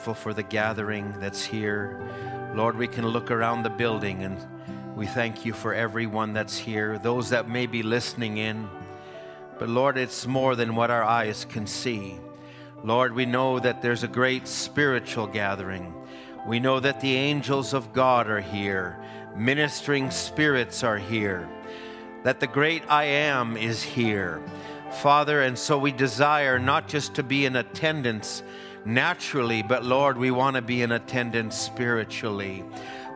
Thankful for the gathering that's here. Lord, we can look around the building and we thank you for everyone that's here, those that may be listening in. But Lord, it's more than what our eyes can see. Lord, we know that there's a great spiritual gathering. We know that the angels of God are here, ministering spirits are here, that the great I am is here. Father, and so we desire not just to be in attendance naturally, but Lord, we want to be in attendance spiritually.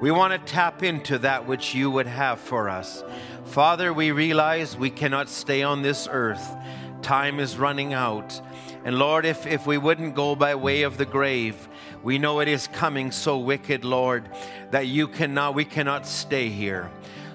We want to tap into that which you would have for us. Father, we realize we cannot stay on this earth. Time is running out. And Lord, if, if we wouldn't go by way of the grave, we know it is coming so wicked, Lord, that you cannot, we cannot stay here.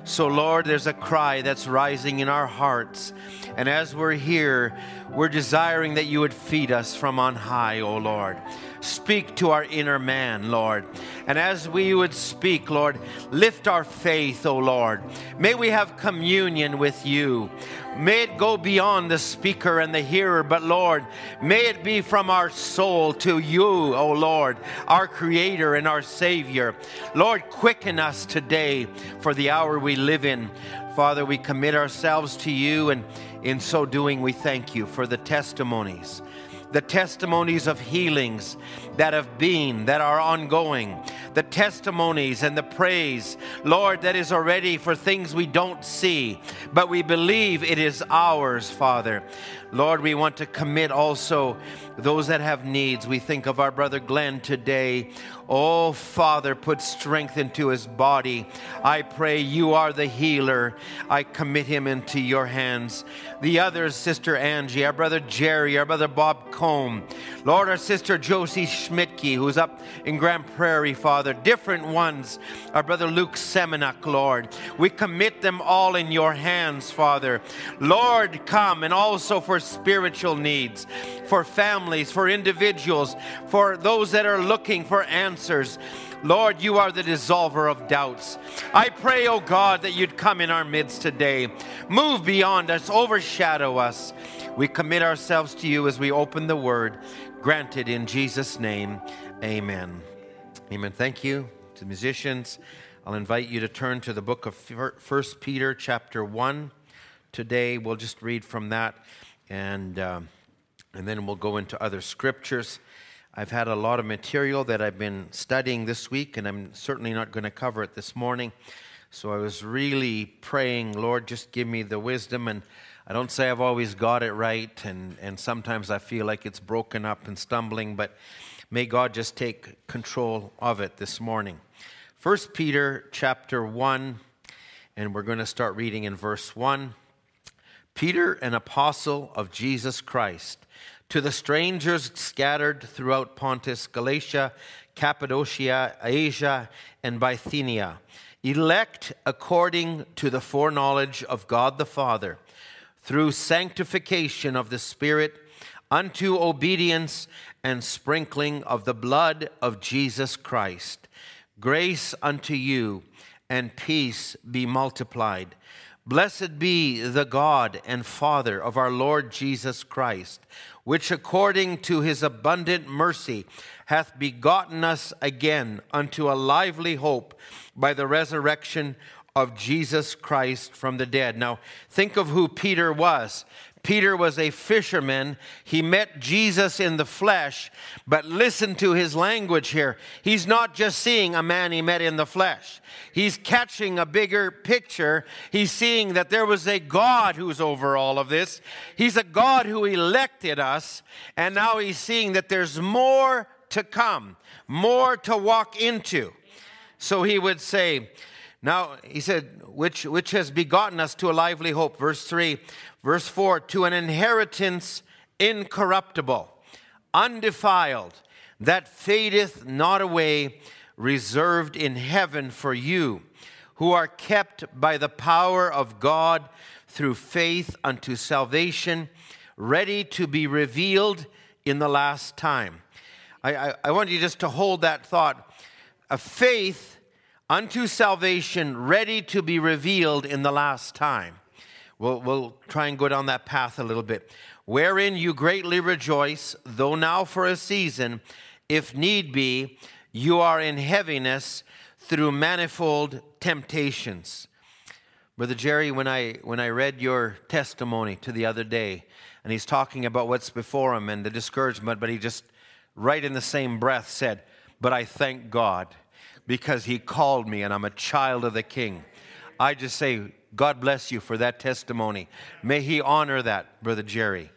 So, Lord, there's a cry that's rising in our hearts. And as we're here, we're desiring that you would feed us from on high, O Lord. Speak to our inner man, Lord. And as we would speak, Lord, lift our faith, O Lord. May we have communion with you. May it go beyond the speaker and the hearer, but Lord, may it be from our soul to you, O Lord, our Creator and our Savior. Lord, quicken us today for the hour we live in. Father, we commit ourselves to you, and in so doing, we thank you for the testimonies the testimonies of healings that have been, that are ongoing, the testimonies and the praise, Lord, that is already for things we don't see, but we believe it is ours, Father. Lord, we want to commit also those that have needs. We think of our brother Glenn today. Oh, Father, put strength into his body. I pray you are the healer. I commit him into your hands. The others, Sister Angie, our brother Jerry, our brother Bob Combe, Lord, our sister Josie Schmidtke, who's up in Grand Prairie, Father, different ones, our brother Luke Semenak, Lord. We commit them all in your hands, Father. Lord, come, and also for spiritual needs, for families, for individuals, for those that are looking for answers. Lord, you are the dissolver of doubts. I pray, oh God, that you'd come in our midst today. Move beyond us, overshadow us. We commit ourselves to you as we open the word. Granted in Jesus' name, amen. Amen. Thank you to the musicians. I'll invite you to turn to the book of First Peter, chapter 1. Today, we'll just read from that, and, uh, and then we'll go into other scriptures. I've had a lot of material that I've been studying this week, and I'm certainly not going to cover it this morning. So I was really praying, Lord, just give me the wisdom. And I don't say I've always got it right, and, and sometimes I feel like it's broken up and stumbling, but may God just take control of it this morning. First Peter chapter 1, and we're going to start reading in verse 1. Peter, an apostle of Jesus Christ to the strangers scattered throughout Pontus, Galatia, Cappadocia, Asia, and Bithynia, elect according to the foreknowledge of God the Father, through sanctification of the Spirit, unto obedience and sprinkling of the blood of Jesus Christ. Grace unto you and peace be multiplied. Blessed be the God and Father of our Lord Jesus Christ which according to his abundant mercy hath begotten us again unto a lively hope by the resurrection of Jesus Christ from the dead. Now, think of who Peter was. Peter was a fisherman. He met Jesus in the flesh, but listen to his language here. He's not just seeing a man he met in the flesh, he's catching a bigger picture. He's seeing that there was a God who's over all of this. He's a God who elected us, and now he's seeing that there's more to come, more to walk into. So he would say, now, he said, which, which has begotten us to a lively hope. Verse 3 Verse 4 To an inheritance incorruptible, undefiled, that fadeth not away, reserved in heaven for you, who are kept by the power of God through faith unto salvation, ready to be revealed in the last time. I, I, I want you just to hold that thought. A faith unto salvation, ready to be revealed in the last time. We'll, we'll try and go down that path a little bit. wherein you greatly rejoice, though now for a season, if need be, you are in heaviness through manifold temptations. Brother Jerry, when I, when I read your testimony to the other day, and he's talking about what's before him and the discouragement, but he just, right in the same breath, said, But I thank God because he called me and I'm a child of the King. I just say, God bless you for that testimony. May he honor that, Brother Jerry.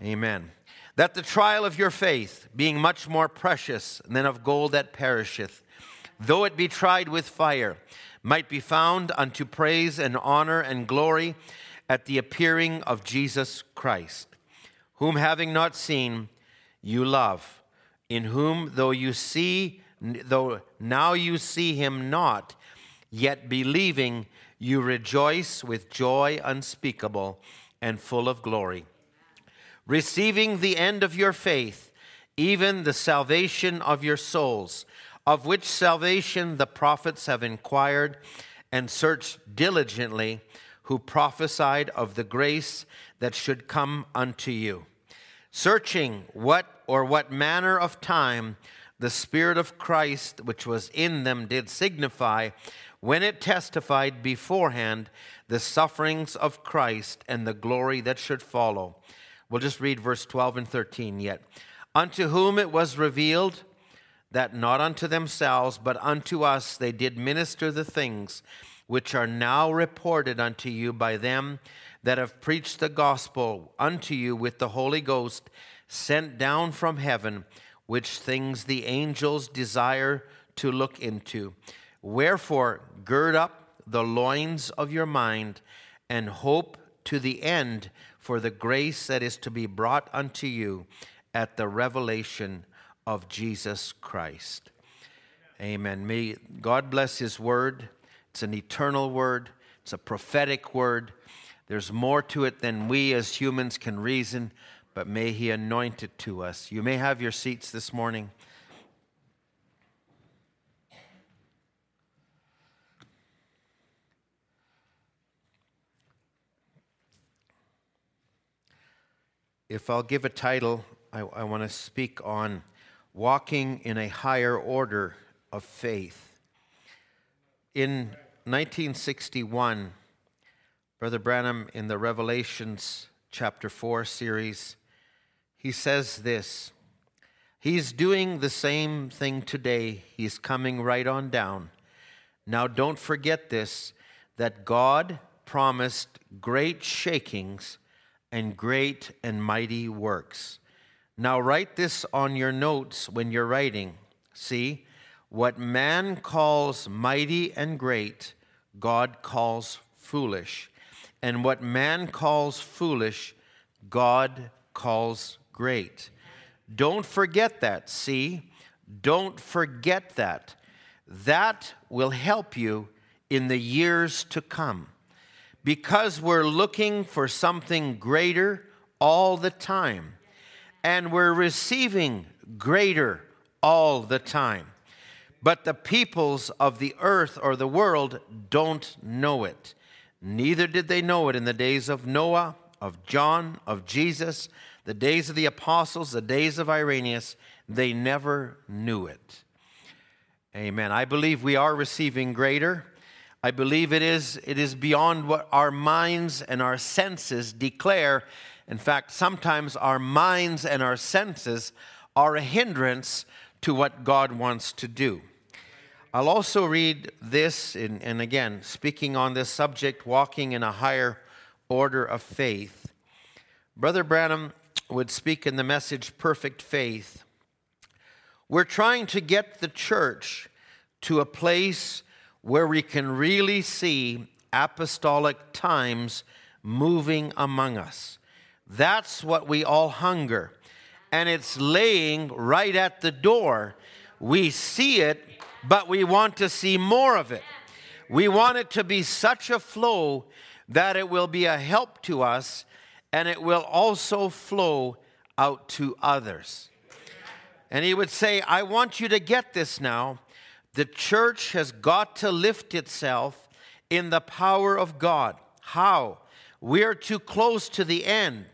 Amen. That the trial of your faith, being much more precious than of gold that perisheth, though it be tried with fire, might be found unto praise and honor and glory at the appearing of Jesus Christ, whom having not seen, you love, in whom though you see, though now you see him not, yet believing, you rejoice with joy unspeakable and full of glory. Receiving the end of your faith, even the salvation of your souls, of which salvation the prophets have inquired and searched diligently, who prophesied of the grace that should come unto you, searching what or what manner of time the Spirit of Christ which was in them did signify when it testified beforehand the sufferings of Christ and the glory that should follow. We'll just read verse 12 and 13 yet. Unto whom it was revealed that not unto themselves, but unto us they did minister the things which are now reported unto you by them that have preached the gospel unto you with the Holy Ghost sent down from heaven, which things the angels desire to look into. Wherefore, gird up the loins of your mind and hope to the end for the grace that is to be brought unto you at the revelation of Jesus Christ. Amen. May God bless His word. It's an eternal word, it's a prophetic word. There's more to it than we as humans can reason, but may He anoint it to us. You may have your seats this morning. if I'll give a title, I, I want to speak on walking in a higher order of faith. In 1961, Brother Branham, in the Revelations chapter 4 series, he says this He's doing the same thing today. He's coming right on down. Now, don't forget this that God promised great shakings and great and mighty works. Now, write this on your notes when you're writing. See, what man calls mighty and great, God calls foolish. And what man calls foolish, God calls great. Don't forget that. See, don't forget that. That will help you in the years to come because we're looking for something greater all the time, and we're receiving greater all the time. But the peoples of the earth or the world don't know it. Neither did they know it in the days of Noah, of John, of Jesus, the days of the apostles, the days of Irenaeus. They never knew it. Amen. I believe we are receiving greater. I believe it is, it is beyond what our minds and our senses declare. In fact, sometimes our minds and our senses are a hindrance to what God wants to do. I'll also read this, in, and again, speaking on this subject, walking in a higher order of faith. Brother Branham would speak in the message Perfect Faith. We're trying to get the church to a place where we can really see apostolic times moving among us. That's what we all hunger. And it's laying right at the door. We see it, but we want to see more of it. We want it to be such a flow that it will be a help to us and it will also flow out to others. And he would say, I want you to get this now. The church has got to lift itself in the power of God. How? We're too close to the end.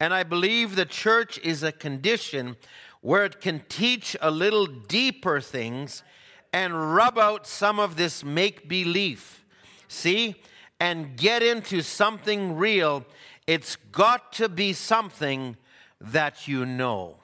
And I believe the church is a condition where it can teach a little deeper things and rub out some of this make believe. See? And get into something real. It's got to be something that you know.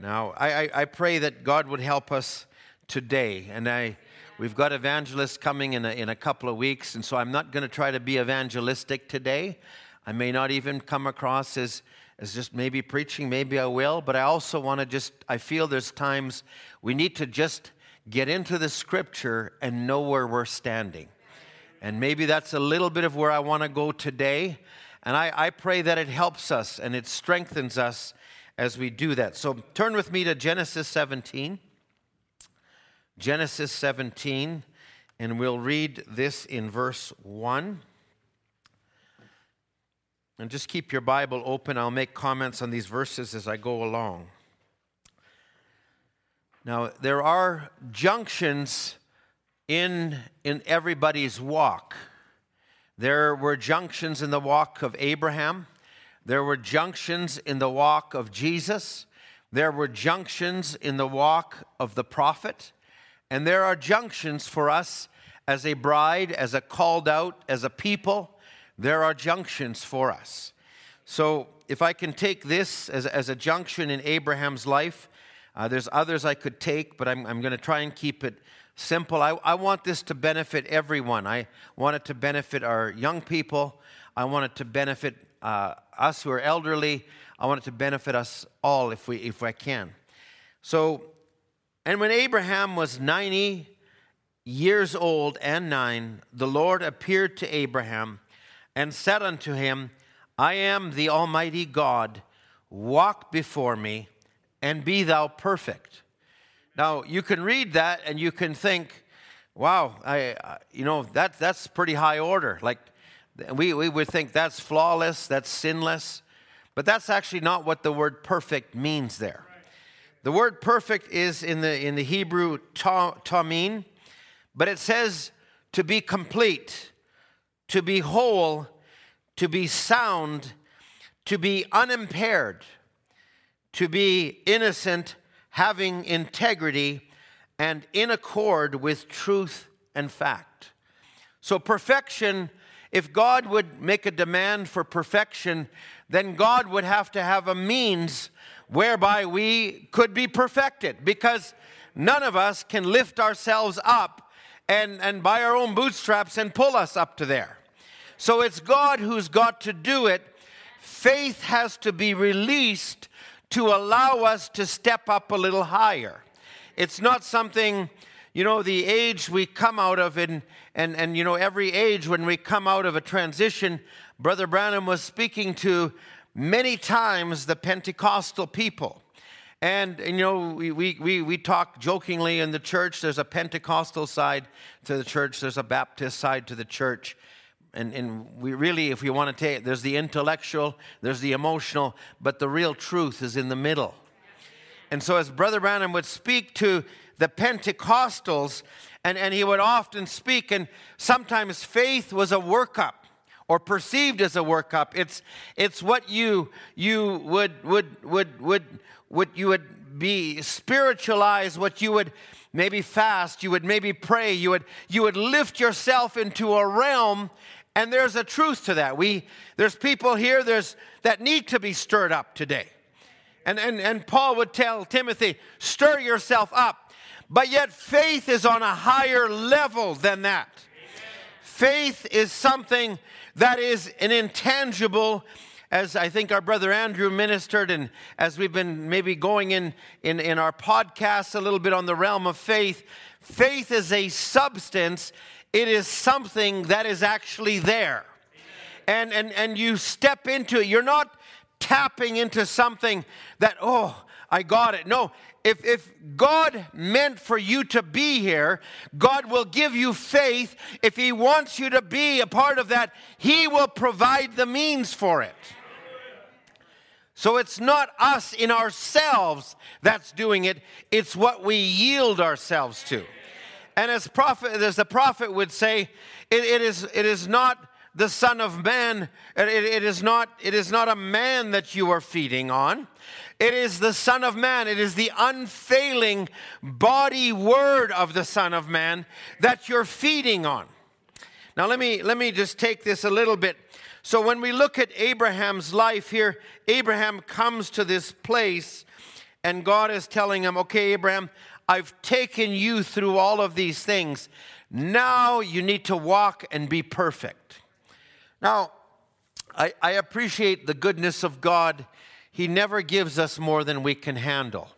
Now, I, I, I pray that God would help us today. And I, we've got evangelists coming in a, in a couple of weeks, and so I'm not going to try to be evangelistic today. I may not even come across as, as just maybe preaching, maybe I will, but I also want to just, I feel there's times we need to just get into the scripture and know where we're standing. And maybe that's a little bit of where I want to go today. And I, I pray that it helps us and it strengthens us as we do that. So turn with me to Genesis 17. Genesis 17, and we'll read this in verse 1. And just keep your Bible open. I'll make comments on these verses as I go along. Now, there are junctions in, in everybody's walk. There were junctions in the walk of Abraham. There were junctions in the walk of Jesus. There were junctions in the walk of the prophet. And there are junctions for us as a bride, as a called out, as a people. There are junctions for us. So, if I can take this as, as a junction in Abraham's life, uh, there's others I could take, but I'm, I'm going to try and keep it simple. I, I want this to benefit everyone. I want it to benefit our young people. I want it to benefit uh, us who are elderly. I want it to benefit us all if we if I can. So, and when Abraham was 90 years old and nine, the Lord appeared to Abraham and said unto him, I am the Almighty God. Walk before me and be thou perfect. Now, you can read that and you can think, wow, I, you know, that, that's pretty high order. Like, we, we would think that's flawless, that's sinless, but that's actually not what the word perfect means there. The word perfect is in the, in the Hebrew tamim, but it says to be complete, to be whole, to be sound, to be unimpaired, to be innocent, having integrity, and in accord with truth and fact. So, perfection if God would make a demand for perfection, then God would have to have a means whereby we could be perfected because none of us can lift ourselves up and, and by our own bootstraps and pull us up to there. So it's God who's got to do it. Faith has to be released to allow us to step up a little higher. It's not something you know, the age we come out of, and, and, and you know, every age when we come out of a transition, Brother Branham was speaking to many times the Pentecostal people. And, you know, we, we, we talk jokingly in the church there's a Pentecostal side to the church, there's a Baptist side to the church. And, and we really, if we want to take there's the intellectual, there's the emotional, but the real truth is in the middle. And so, as Brother Branham would speak to the Pentecostals, and, and he would often speak, and sometimes faith was a workup or perceived as a workup. It's, it's what you, you would, would, would, would, would, you would be spiritualize, what you would maybe fast, you would maybe pray, you would, you would lift yourself into a realm and there's a truth to that. We, there's people here there's, that need to be stirred up today. And, and, and Paul would tell Timothy, stir yourself up. But yet, faith is on a higher level than that. Faith is something that is an intangible, as I think our brother Andrew ministered, and as we've been maybe going in, in, in our podcast a little bit on the realm of faith, faith is a substance, it is something that is actually there. And, and, and you step into it. You're not tapping into something that, oh, I got it. No, if, if God meant for you to be here, God will give you faith. If He wants you to be a part of that, He will provide the means for it. So it's not us in ourselves that's doing it, it's what we yield ourselves to. And as prophet, as the prophet would say, it, it, is, it is not the Son of Man. It, it, is not, it is not a man that you are feeding on. It is the Son of Man. It is the unfailing body word of the Son of Man that you're feeding on. Now, let me, let me just take this a little bit. So, when we look at Abraham's life here, Abraham comes to this place, and God is telling him, Okay, Abraham, I've taken you through all of these things. Now you need to walk and be perfect. Now, I, I appreciate the goodness of God he never gives us more than we can handle.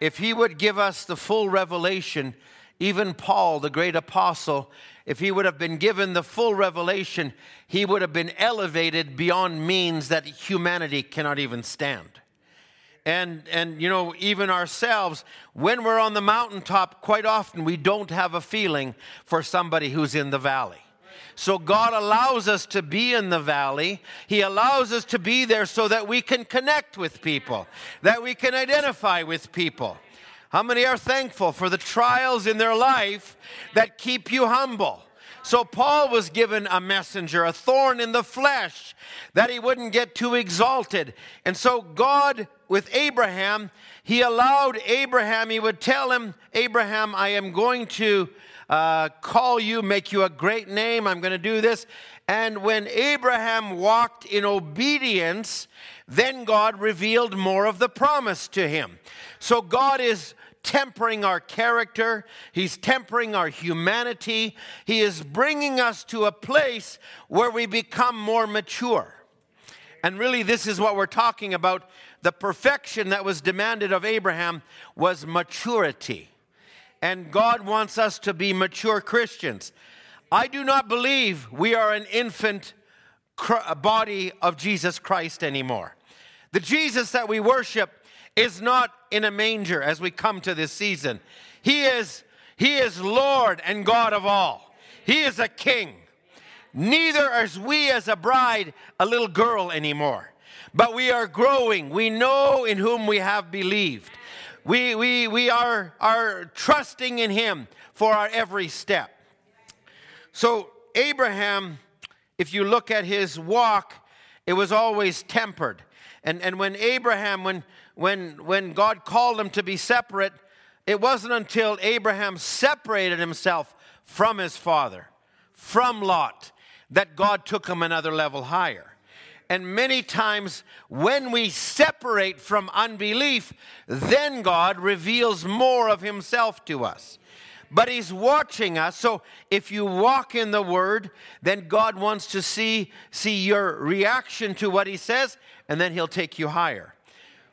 If He would give us the full revelation, even Paul, the great apostle, if he would have been given the full revelation, he would have been elevated beyond means that humanity cannot even stand. And, and you know, even ourselves, when we're on the mountaintop, quite often we don't have a feeling for somebody who's in the valley. So God allows us to be in the valley. He allows us to be there so that we can connect with people, that we can identify with people. How many are thankful for the trials in their life that keep you humble? So, Paul was given a messenger, a thorn in the flesh, that he wouldn't get too exalted. And so, God, with Abraham, he allowed Abraham, he would tell him, Abraham, I am going to uh, call you, make you a great name. I'm going to do this. And when Abraham walked in obedience, then God revealed more of the promise to him. So God is tempering our character, He's tempering our humanity. He is bringing us to a place where we become more mature. And really, this is what we're talking about. The perfection that was demanded of Abraham was maturity and God wants us to be mature Christians. I do not believe we are an infant body of Jesus Christ anymore. The Jesus that we worship is not in a manger as we come to this season. He is he is Lord and God of all. He is a king. Neither are we as a bride a little girl anymore. But we are growing. We know in whom we have believed. We, we, we are, are trusting in Him for our every step. So, Abraham, if you look at his walk, it was always tempered. And, and when Abraham, when, when, when God called him to be separate, it wasn't until Abraham separated himself from his father, from Lot, that God took him another level higher. And many times, when we separate from unbelief, then God reveals more of Himself to us. But He's watching us. So if you walk in the Word, then God wants to see, see your reaction to what He says, and then He'll take you higher.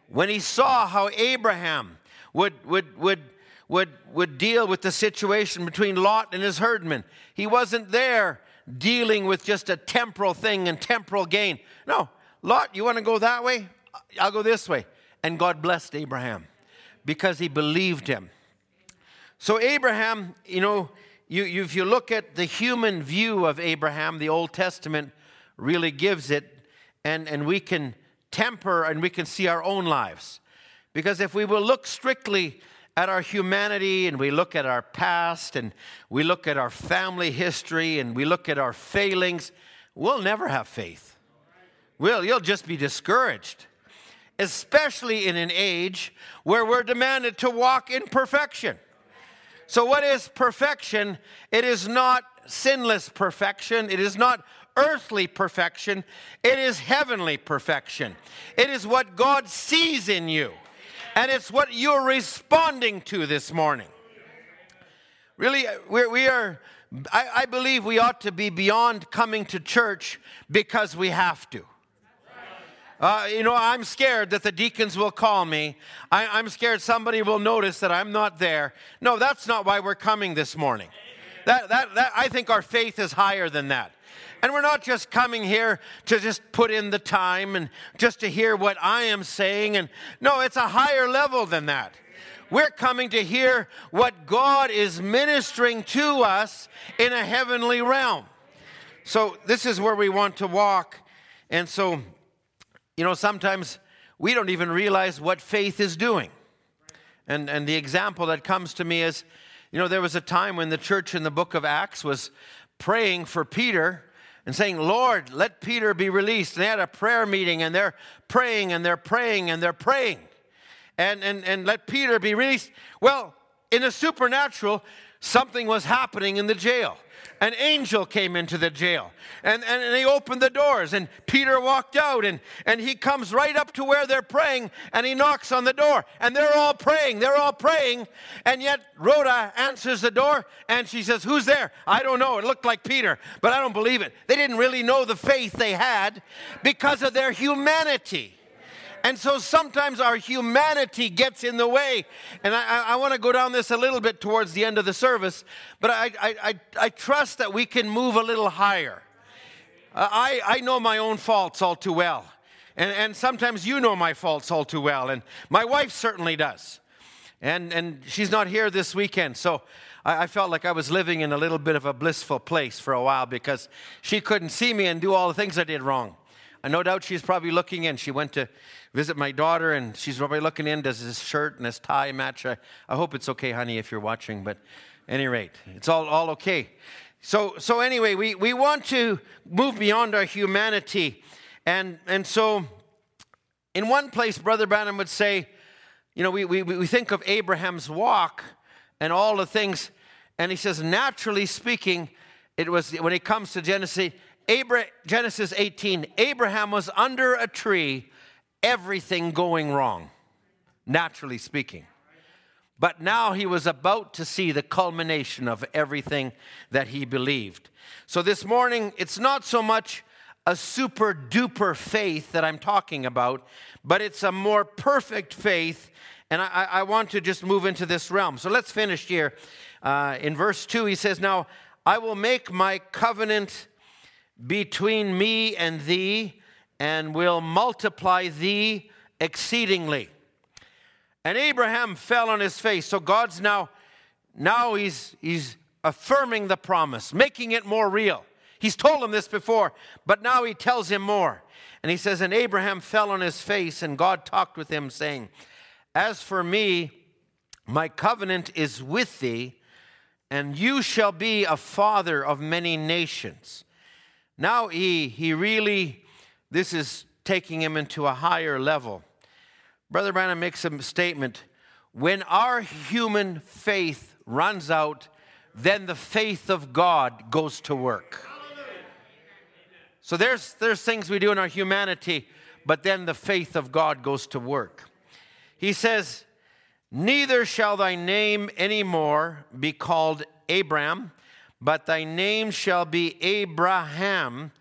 When He saw how Abraham would, would, would, would, would deal with the situation between Lot and his herdmen, he wasn't there dealing with just a temporal thing and temporal gain. No, Lot, you want to go that way? I'll go this way. And God blessed Abraham because he believed him. So, Abraham, you know, you, you, if you look at the human view of Abraham, the Old Testament really gives it, and, and we can temper and we can see our own lives. Because if we will look strictly at our humanity and we look at our past and we look at our family history and we look at our failings, we'll never have faith. We'll, you'll just be discouraged, especially in an age where we're demanded to walk in perfection. So, what is perfection? It is not sinless perfection, it is not earthly perfection, it is heavenly perfection. It is what God sees in you and it's what you're responding to this morning. Really, we're, we are, I, I believe we ought to be beyond coming to church because we have to. Uh, you know, I'm scared that the deacons will call me. I, am scared somebody will notice that I'm not there. No, that's not why we're coming this morning. That, that, that, I think our faith is higher than that. And we're not just coming here to just put in the time and just to hear what I am saying. And no, it's a higher level than that. We're coming to hear what God is ministering to us in a heavenly realm. So, this is where we want to walk. And so, you know, sometimes we don't even realize what faith is doing. And, and the example that comes to me is, you know, there was a time when the church in the book of Acts was praying for Peter and saying, Lord, let Peter be released. And they had a prayer meeting and they're praying and they're praying and they're praying. And, and, and let Peter be released. Well, in the supernatural, something was happening in the jail an angel came into the jail and, and, and, they opened the doors and peter walked out and, and he comes right up to where they're praying and he knocks on the door and they're all praying they're all praying and yet rhoda answers the door and she says who's there? I don't know it looked like peter but i don't believe it. They didn't really know the faith they had because of their humanity and so sometimes our humanity gets in the way. And I, I want to go down this a little bit towards the end of the service, but I, I, I, trust that we can move a little higher. I, I know my own faults all too well. And, and sometimes you know my faults all too well. And my wife certainly does. And, and she's not here this weekend. So I, I felt like I was living in a little bit of a blissful place for a while because she couldn't see me and do all the things I did wrong. And no doubt she's probably looking in. She went to visit my daughter, and she's probably looking in. Does his shirt and his tie match? I, I hope it's okay, honey, if you're watching. But any rate, it's all, all okay. So, so anyway, we, we want to move beyond our humanity. And, and so, in one place, Brother Branham would say, you know, we, we, we think of Abraham's walk and all the things, and he says, naturally speaking, it was when it comes to Genesis, Abra- Genesis 18, Abraham was under a tree everything going wrong, naturally speaking. But now he was about to see the culmination of everything that he believed. So this morning, it's not so much a super duper faith that I'm talking about, but it's a more perfect faith. And I, I want to just move into this realm. So let's finish here. Uh, in verse 2, he says, Now I will make my covenant between me and thee and will multiply thee exceedingly. And Abraham fell on his face. So God's now, now he's, he's affirming the promise, making it more real. He's told him this before, but now he tells him more. And he says, And Abraham fell on his face, and God talked with him, saying, As for me, my covenant is with thee, and you shall be a father of many nations. Now he, he really this is taking him into a higher level. Brother Branham makes a statement when our human faith runs out, then the faith of God goes to work. So there's, there's things we do in our humanity, but then the faith of God goes to work. He says, Neither shall thy name any more be called Abram, but thy name shall be Abraham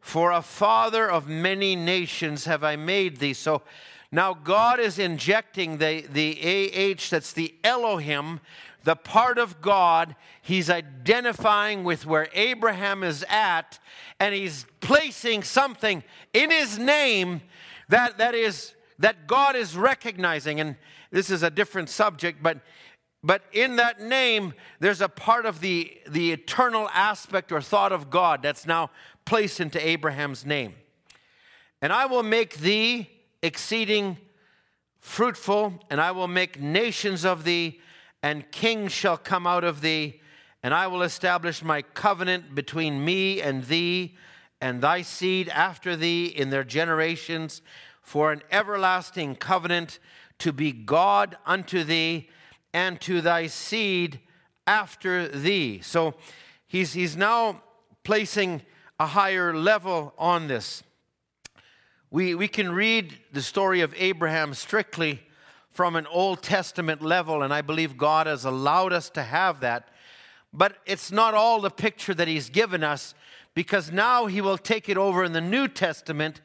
for a father of many nations have I made thee. So now God is injecting the, the AH, that's the Elohim, the part of God. He's identifying with where Abraham is at, and he's placing something in his name that, that is that God is recognizing. And this is a different subject, but but in that name, there's a part of the, the eternal aspect or thought of God that's now placed into Abraham's name. And I will make thee exceeding fruitful, and I will make nations of thee, and kings shall come out of thee, and I will establish my covenant between me and thee, and thy seed after thee in their generations, for an everlasting covenant to be God unto thee and to thy seed after thee. So he's, he's now placing a higher level on this. We, we can read the story of Abraham strictly from an Old Testament level, and I believe God has allowed us to have that. But it's not all the picture that He's given us, because now He will take it over in the New Testament,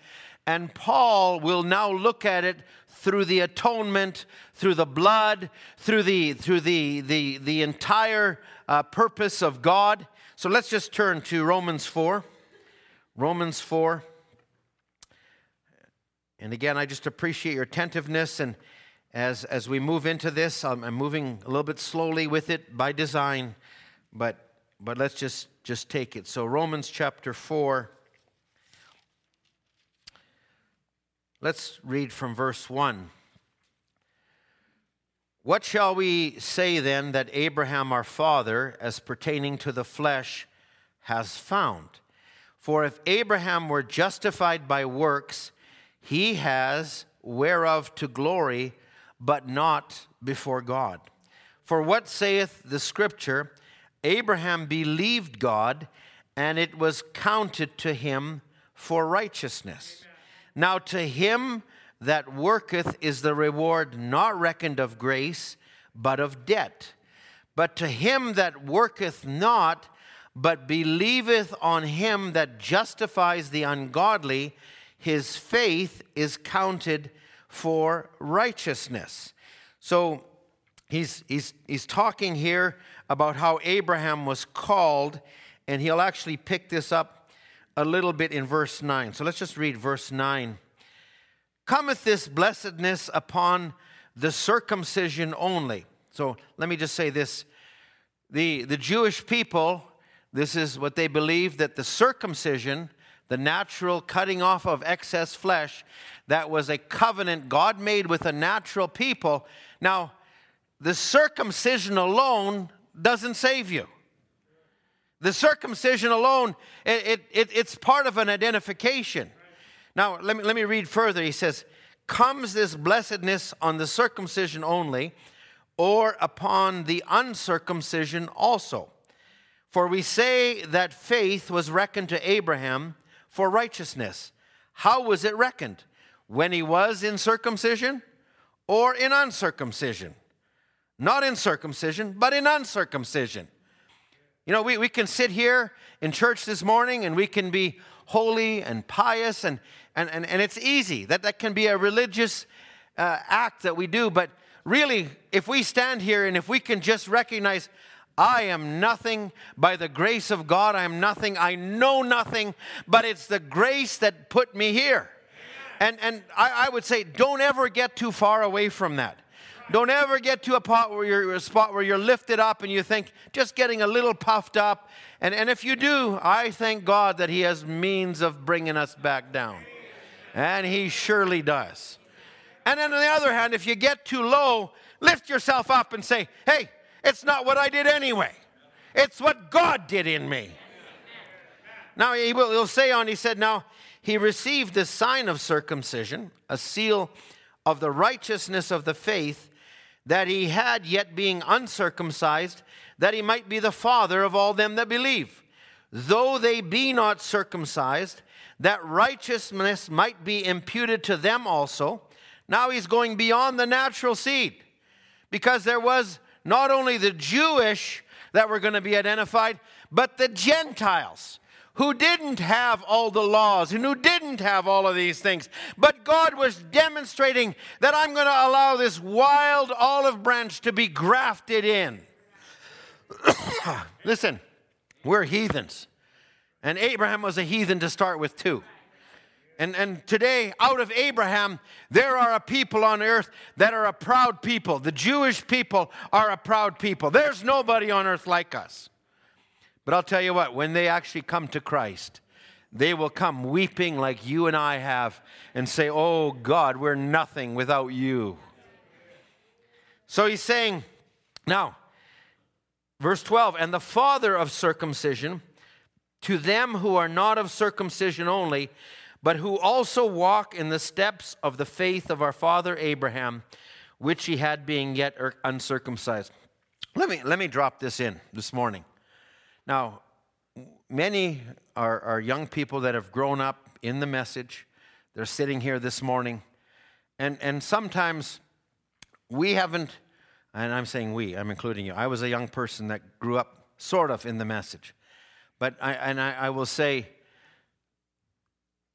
and Paul will now look at it through the atonement, through the blood, through the, through the, the, the entire uh, purpose of God. So let's just turn to Romans 4. Romans 4. And again, I just appreciate your attentiveness. And as, as we move into this, I'm, I'm moving a little bit slowly with it by design, but, but let's just, just take it. So, Romans chapter 4. Let's read from verse 1. What shall we say then that Abraham our father, as pertaining to the flesh, has found? For if Abraham were justified by works, he has whereof to glory, but not before God. For what saith the scripture? Abraham believed God, and it was counted to him for righteousness. Now, to him that worketh is the reward not reckoned of grace, but of debt. But to him that worketh not, but believeth on him that justifies the ungodly, his faith is counted for righteousness. So he's, he's, he's talking here about how Abraham was called, and he'll actually pick this up a little bit in verse 9. So let's just read verse 9. Cometh this blessedness upon the circumcision only. So let me just say this. The, the Jewish people this is what they believed that the circumcision, the natural cutting off of excess flesh, that was a covenant God made with a natural people. Now, the circumcision alone doesn't save you. The circumcision alone, it, it, it, it's part of an identification. Now, let me, let me read further. He says, Comes this blessedness on the circumcision only, or upon the uncircumcision also? For we say that faith was reckoned to Abraham for righteousness. How was it reckoned? When he was in circumcision or in uncircumcision? Not in circumcision, but in uncircumcision. You know, we, we can sit here in church this morning and we can be holy and pious, and, and, and, and it's easy. That, that can be a religious uh, act that we do. But really, if we stand here and if we can just recognize, I am nothing by the grace of God. I am nothing. I know nothing, but it's the grace that put me here. And, and I, I would say, don't ever get too far away from that. Don't ever get to a spot where you're a spot where you're lifted up and you think just getting a little puffed up. And, and if you do, I thank God that He has means of bringing us back down. And He surely does. And then on the other hand, if you get too low, lift yourself up and say, hey, it's not what I did anyway. It's what God did in me. Now he will he'll say on, he said, Now he received the sign of circumcision, a seal of the righteousness of the faith that he had yet being uncircumcised, that he might be the father of all them that believe. Though they be not circumcised, that righteousness might be imputed to them also. Now he's going beyond the natural seed because there was not only the Jewish that were going to be identified, but the Gentiles who didn't have all the laws and who didn't have all of these things. But God was demonstrating that I'm going to allow this wild olive branch to be grafted in. Listen, we're heathens. And Abraham was a heathen to start with, too. And, and today, out of Abraham, there are a people on earth that are a proud people. The Jewish people are a proud people. There's nobody on earth like us. But I'll tell you what, when they actually come to Christ, they will come weeping like you and I have and say, Oh God, we're nothing without you. So he's saying, now, verse 12, and the father of circumcision, to them who are not of circumcision only, but who also walk in the steps of the faith of our father Abraham, which he had being yet uncircumcised. Let me, let me drop this in this morning. Now, many are, are young people that have grown up in the message. They're sitting here this morning. And, and sometimes we haven't, and I'm saying we, I'm including you. I was a young person that grew up sort of in the message. But I, and I, I will say,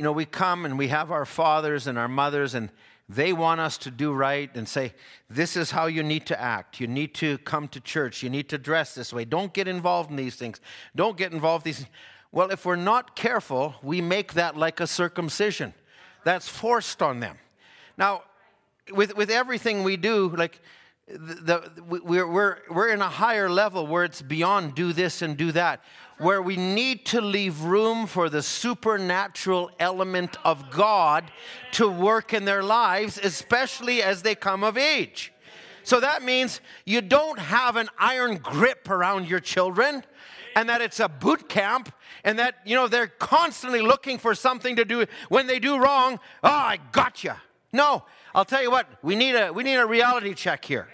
you know, we come and we have our fathers and our mothers, and they want us to do right and say, This is how you need to act. You need to come to church. You need to dress this way. Don't get involved in these things. Don't get involved in these Well, if we're not careful, we make that like a circumcision. That's forced on them. Now, with, with everything we do, like, the, the, we're, we're, we're in a higher level where it's beyond do this and do that where we need to leave room for the supernatural element of God to work in their lives, especially as they come of age. So that means you don't have an iron grip around your children and that it's a boot camp and that, you know, they're constantly looking for something to do. When they do wrong, oh, I got you. No, I'll tell you what, we need a, we need a reality check here.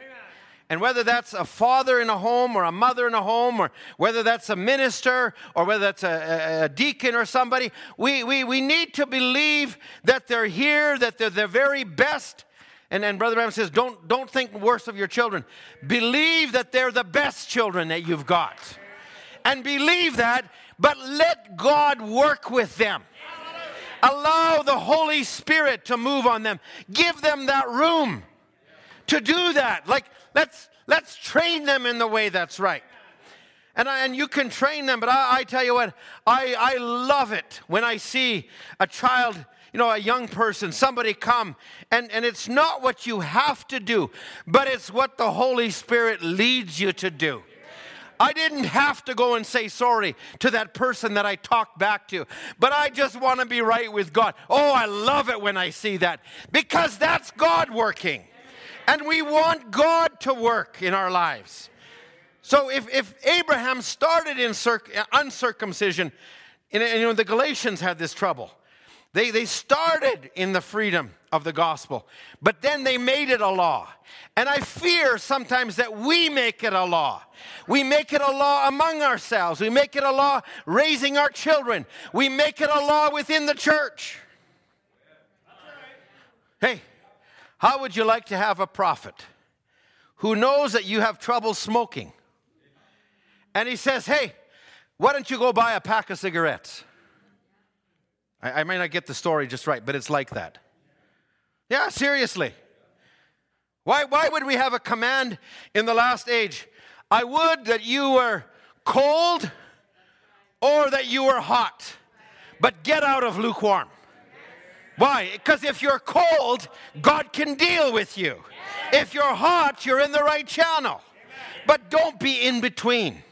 And whether that's a father in a home or a mother in a home, or whether that's a minister or whether that's a, a, deacon or somebody, we, we, we need to believe that they're here, that they're the very best. And then Brother Branham says, don't, don't think worse of your children. Believe that they're the best children that you've got. And believe that, but let God work with them. Allow the Holy Spirit to move on them. Give them that room to do that. Like, let's, let's train them in the way that's right. And, I, and you can train them, but I, I tell you what, I, I love it when I see a child you know, a young person, somebody come, and, and it's not what you have to do, but it's what the Holy Spirit leads you to do. I didn't have to go and say sorry to that person that I talked back to, but I just want to be right with God. Oh, I love it when I see that because that's God working. And we want God to work in our lives. So if, if Abraham started in circ- uncircumcision, and, and, you know, the Galatians had this trouble. They, they started in the freedom of the gospel, but then they made it a law. And I fear sometimes that we make it a law. We make it a law among ourselves. We make it a law raising our children. We make it a law within the church. Hey, how would you like to have a prophet who knows that you have trouble smoking? And he says, Hey, why don't you go buy a pack of cigarettes? I, I may not get the story just right, but it's like that. Yeah, seriously. Why, why would we have a command in the last age? I would that you were cold or that you were hot, but get out of lukewarm. Why? Because if you're cold, God can deal with you. If you're hot, you're in the right channel. But don't be in between.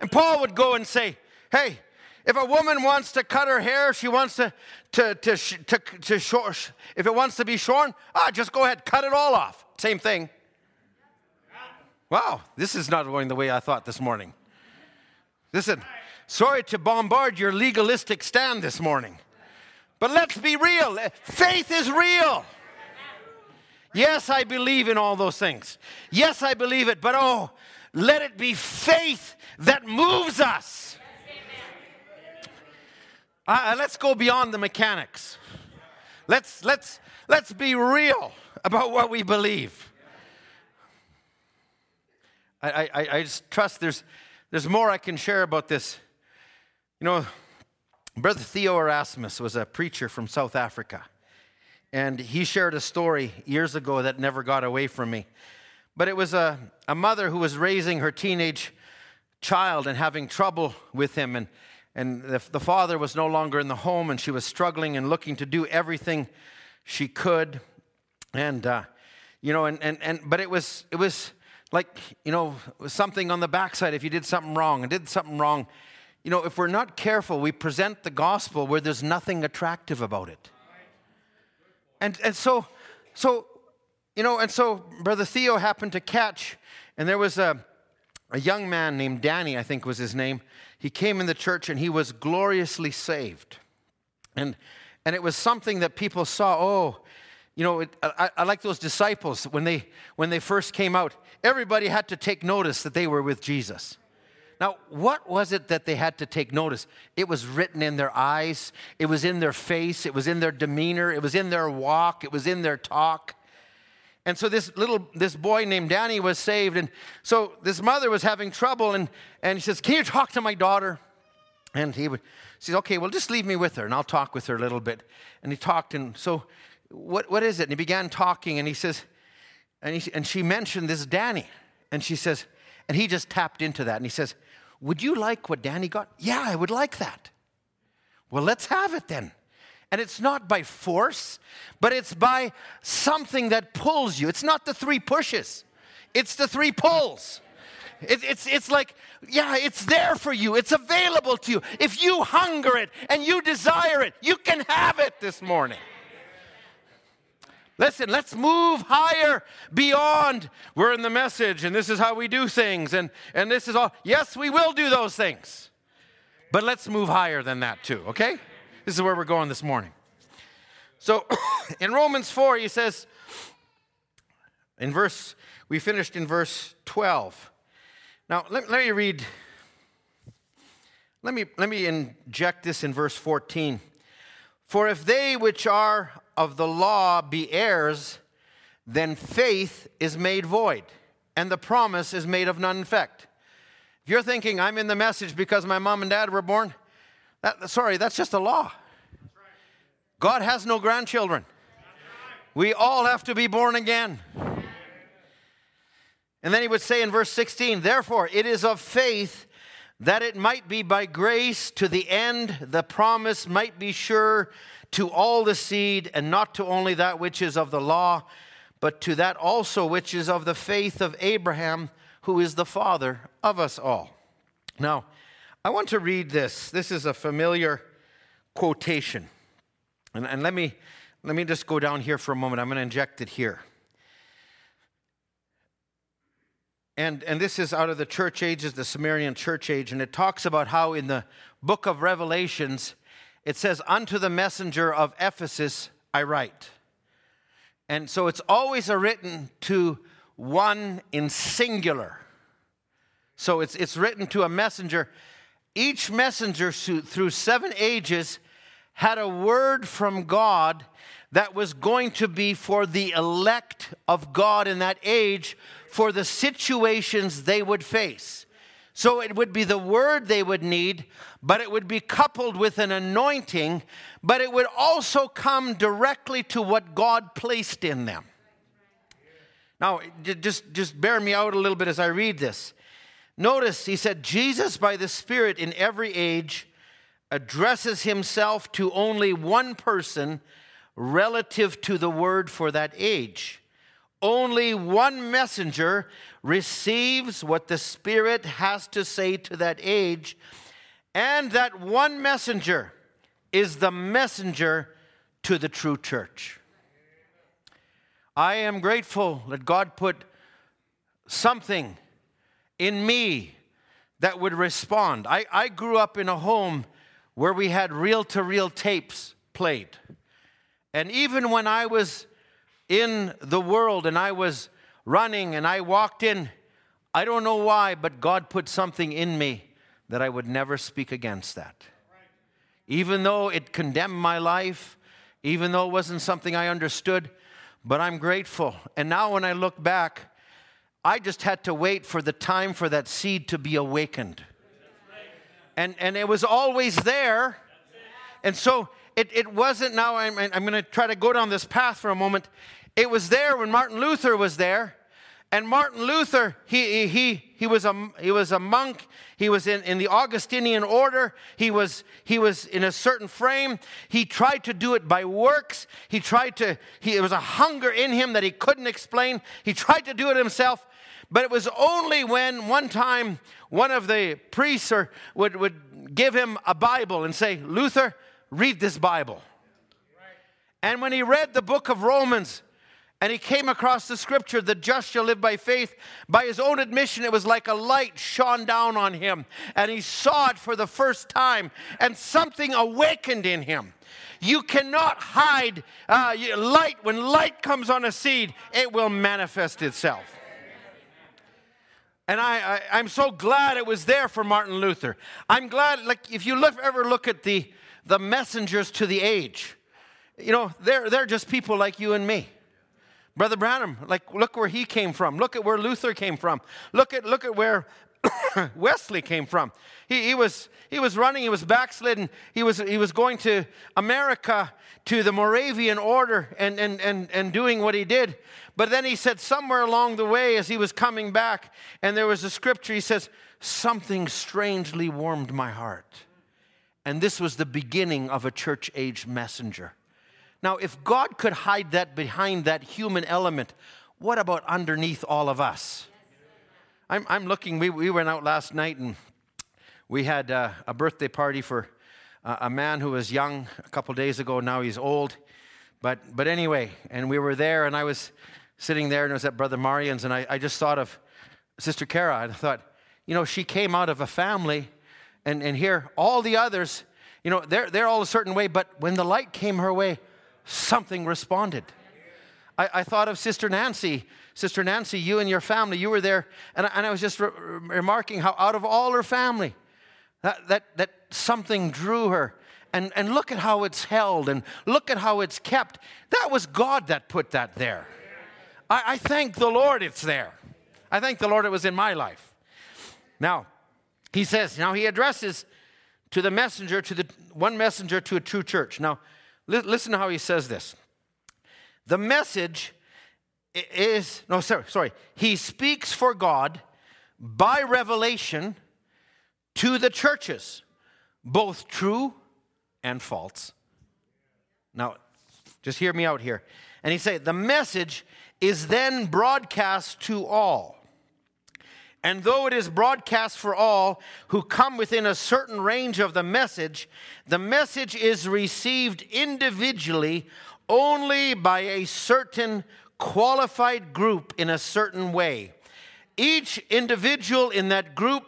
And Paul would go and say, Hey, if a woman wants to cut her hair, she wants to, to, to, to, to if it wants to be shorn, ah, just go ahead, cut it all off. Same thing. Wow, this is not going the way I thought this morning. Listen, sorry to bombard your legalistic stand this morning, but let's be real. Faith is real. Yes, I believe in all those things. Yes, I believe it, but oh, let it be faith that moves us. Uh, uh, let's go beyond the mechanics. Let's, let's, let's be real about what we believe. I, I, I just trust there's, there's more I can share about this. You know, Brother Theo Erasmus was a preacher from South Africa. And he shared a story years ago that never got away from me. But it was a, a mother who was raising her teenage child and having trouble with him. And and the, the father was no longer in the home, and she was struggling and looking to do everything she could. And, uh, you know, and, and, and, but it was, it was like, you know, something on the backside if you did something wrong and did something wrong. You know, if we're not careful, we present the gospel where there's nothing attractive about it. And, and so, so, you know, and so Brother Theo happened to catch, and there was a, a young man named Danny, I think was his name, he came in the church and he was gloriously saved. And, and it was something that people saw, oh, you know, it, I, I, like those disciples when they, when they first came out. Everybody had to take notice that they were with Jesus. Now, what was it that they had to take notice? It was written in their eyes, it was in their face, it was in their demeanor, it was in their walk, it was in their talk. And so this little this boy named Danny was saved. And so this mother was having trouble and, and he says, Can you talk to my daughter? And he would says, Okay, well just leave me with her and I'll talk with her a little bit. And he talked and so what what is it? And he began talking and he says, and he, and she mentioned this Danny. And she says, and he just tapped into that and he says, Would you like what Danny got? Yeah, I would like that. Well, let's have it then. And it's not by force, but it's by something that pulls you. It's not the three pushes, it's the three pulls. It, it's, it's like, yeah, it's there for you. It's available to you. If you hunger it and you desire it, you can have it this morning. Listen, let's move higher beyond. We're in the message, and this is how we do things, and, and this is all. Yes, we will do those things. But let's move higher than that, too, okay? This is where we're going this morning. So in Romans 4, he says, in verse, we finished in verse 12. Now, let, let me read, let me, let me inject this in verse 14. For if they which are of the law be heirs, then faith is made void, and the promise is made of none effect. If you're thinking, I'm in the message because my mom and dad were born, that, sorry, that's just a law. God has no grandchildren. We all have to be born again. And then he would say in verse 16, Therefore, it is of faith that it might be by grace to the end the promise might be sure to all the seed, and not to only that which is of the law, but to that also which is of the faith of Abraham, who is the father of us all. Now, I want to read this. This is a familiar quotation. And, and let, me, let me just go down here for a moment. I'm going to inject it here. And, and this is out of the church ages, the Smyrnaean church age, and it talks about how in the book of Revelations, it says, Unto the messenger of Ephesus I write. And so it's always written to one in singular. So it's, it's written to a messenger. Each messenger through seven ages had a word from God that was going to be for the elect of God in that age for the situations they would face. So it would be the word they would need, but it would be coupled with an anointing, but it would also come directly to what God placed in them. Now, just, just bear me out a little bit as I read this. Notice, he said, Jesus by the Spirit in every age addresses himself to only one person relative to the word for that age. Only one messenger receives what the Spirit has to say to that age, and that one messenger is the messenger to the true church. I am grateful that God put something in me that would respond. I, I grew up in a home where we had reel to reel tapes played. And even when I was in the world and I was running and I walked in. I don't know why, but God put something in me that I would never speak against that. Even though it condemned my life, even though it wasn't something I understood, but I'm grateful. And now when I look back, I just had to wait for the time for that seed to be awakened. And, and it was always there. And so it, it wasn't now, I'm, I'm going to try to go down this path for a moment. It was there when Martin Luther was there. And Martin Luther, he, he, he, was, a, he was a monk. He was in, in the Augustinian order. He was, he was in a certain frame. He tried to do it by works. He tried to, he, there was a hunger in him that he couldn't explain. He tried to do it himself. But it was only when one time one of the priests or would, would give him a Bible and say, Luther, read this Bible. And when he read the book of Romans, and he came across the scripture, the just shall live by faith. By his own admission, it was like a light shone down on him, and he saw it for the first time, and something awakened in him. You cannot hide uh, light. When light comes on a seed, it will manifest itself. And I, I, am so glad it was there for Martin Luther. I'm glad, like, if you ever look at the, the messengers to the age, you know, they're, they're just people like you and me. Brother Branham, like, look where he came from. Look at where Luther came from. Look at, look at where Wesley came from. He, he, was, he was running, he was backslidden. He was, he was going to America to the Moravian order and, and, and, and doing what he did. But then he said, somewhere along the way, as he was coming back, and there was a scripture, he says, Something strangely warmed my heart. And this was the beginning of a church age messenger. Now, if God could hide that behind that human element, what about underneath all of us? I'm, I'm looking, we, we went out last night and we had uh, a birthday party for a man who was young a couple days ago. Now he's old. But, but anyway, and we were there, and I was sitting there, and it was at Brother Marion's and I, I just thought of Sister Kara. I thought, you know, she came out of a family, and, and here, all the others, you know, they're, they're all a certain way, but when the light came her way, something responded. I, I thought of Sister Nancy. Sister Nancy, you and your family, you were there, and, and I was just re- remarking how out of all her family, that, that, that something drew her. And, and look at how it's held, and look at how it's kept. That was God that put that there. I, I thank the Lord it's there. I thank the Lord it was in my life. Now, he says, now he addresses to the messenger, to the one messenger to a true church. Now, li- listen to how he says this. The message is, no, sorry, sorry. He speaks for God by revelation to the churches, both true and false. Now, just hear me out here. And he said, the message is then broadcast to all. And though it is broadcast for all who come within a certain range of the message, the message is received individually only by a certain qualified group in a certain way. Each individual in that group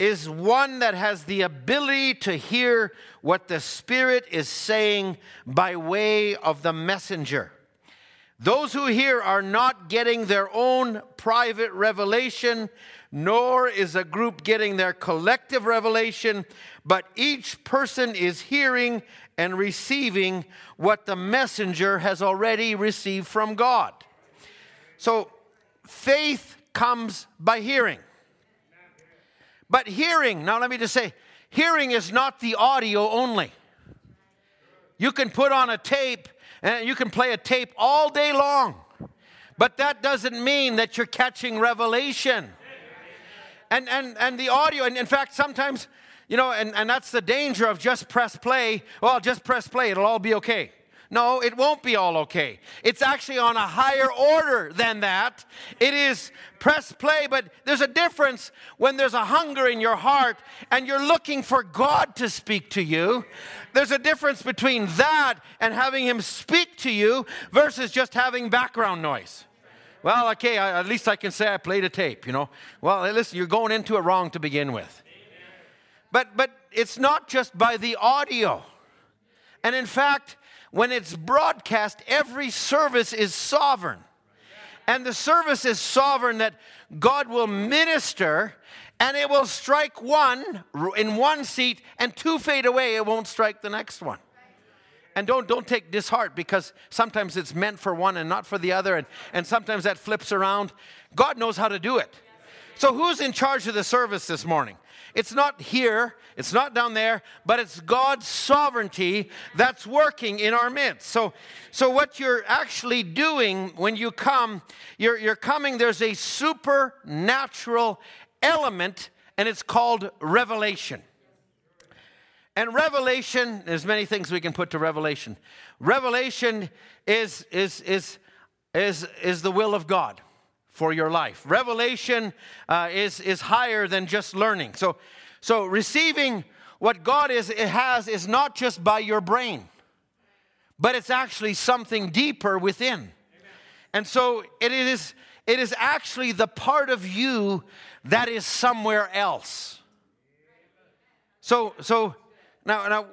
is one that has the ability to hear what the Spirit is saying by way of the messenger. Those who hear are not getting their own private revelation, nor is a group getting their collective revelation, but each person is hearing and receiving what the messenger has already received from God. So faith comes by hearing. But hearing, now let me just say, hearing is not the audio only. You can put on a tape and you can play a tape all day long, but that doesn't mean that you're catching revelation. And, and, and the audio, and in fact, sometimes you know, and, and that's the danger of just press play. Well, just press play, it'll all be okay. No, it won't be all okay. It's actually on a higher order than that. It is press play, but there's a difference when there's a hunger in your heart and you're looking for God to speak to you. There's a difference between that and having Him speak to you versus just having background noise. Well, okay, at least I can say I played a tape, you know. Well, listen, you're going into it wrong to begin with. But, but it's not just by the audio. And in fact, when it's broadcast, every service is sovereign. And the service is sovereign that God will minister and it will strike one in one seat and two fade away, it won't strike the next one. And don't, don't take disheart because sometimes it's meant for one and not for the other, and, and sometimes that flips around. God knows how to do it. So, who's in charge of the service this morning? It's not here, it's not down there, but it's God's sovereignty that's working in our midst. So, so what you're actually doing when you come, you're, you're coming, there's a supernatural element, and it's called revelation. And revelation, there's many things we can put to revelation. Revelation is, is, is, is, is the will of God for your life. Revelation uh, is, is higher than just learning. So, so receiving what God is, it has is not just by your brain, but it's actually something deeper within. And so it is, it is actually the part of you that is somewhere else. So, so now, now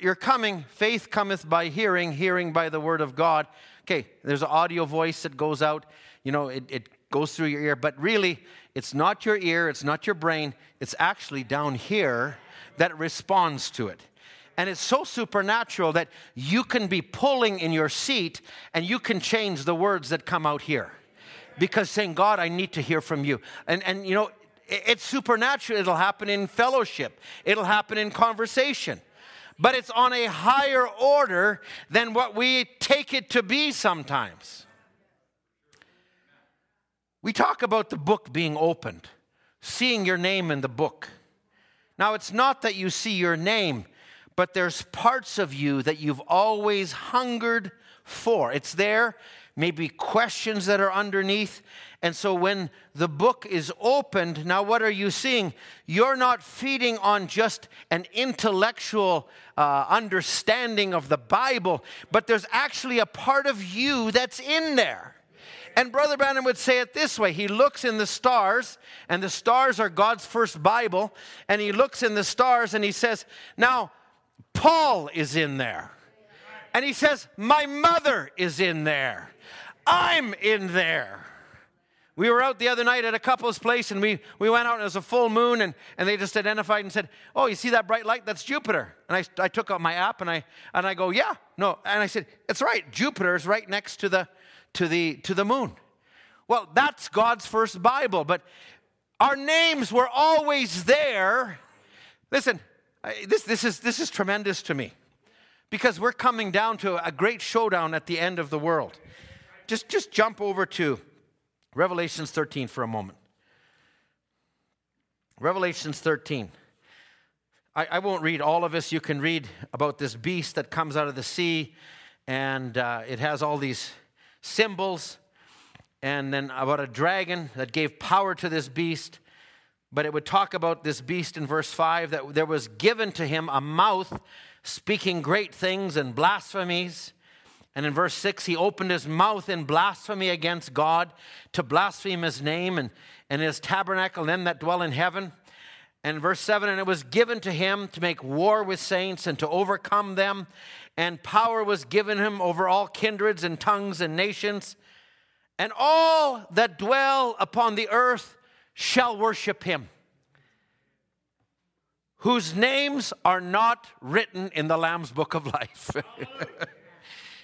you're coming, faith cometh by hearing, hearing by the word of God. Okay, there's an audio voice that goes out you know, it, it goes through your ear, but really, it's not your ear, it's not your brain, it's actually down here that responds to it. And it's so supernatural that you can be pulling in your seat and you can change the words that come out here. Because saying, God, I need to hear from you. And, and you know, it's supernatural. It'll happen in fellowship, it'll happen in conversation. But it's on a higher order than what we take it to be sometimes. We talk about the book being opened, seeing your name in the book. Now, it's not that you see your name, but there's parts of you that you've always hungered for. It's there maybe questions that are underneath. And so when the book is opened, now what are you seeing? You're not feeding on just an intellectual uh, understanding of the Bible, but there's actually a part of you that's in there. And Brother Branham would say it this way He looks in the stars, and the stars are God's first Bible, and he looks in the stars and he says, Now, Paul is in there. And he says, My mother is in there. I'm in there. We were out the other night at a couple's place and we, we went out and it was a full moon and, and they just identified and said, Oh, you see that bright light? That's Jupiter. And I, I took out my app and I, and I go, Yeah, no. And I said, It's right. Jupiter is right next to the, to the, to the moon. Well, that's God's first Bible, but our names were always there. Listen, this, this, is, this is tremendous to me because we're coming down to a great showdown at the end of the world. Just, just jump over to Revelations 13 for a moment. Revelations 13. I, I, won't read all of this. You can read about this beast that comes out of the sea, and uh, it has all these symbols, and then about a dragon that gave power to this beast. But it would talk about this beast in verse 5 that there was given to him a mouth speaking great things and blasphemies. And in verse 6, he opened his mouth in blasphemy against God to blaspheme his name and, and his tabernacle and them that dwell in heaven. And verse 7, and it was given to him to make war with saints and to overcome them and power was given him over all kindreds and tongues and nations, and all that dwell upon the earth shall worship him, whose names are not written in the Lamb's book of life.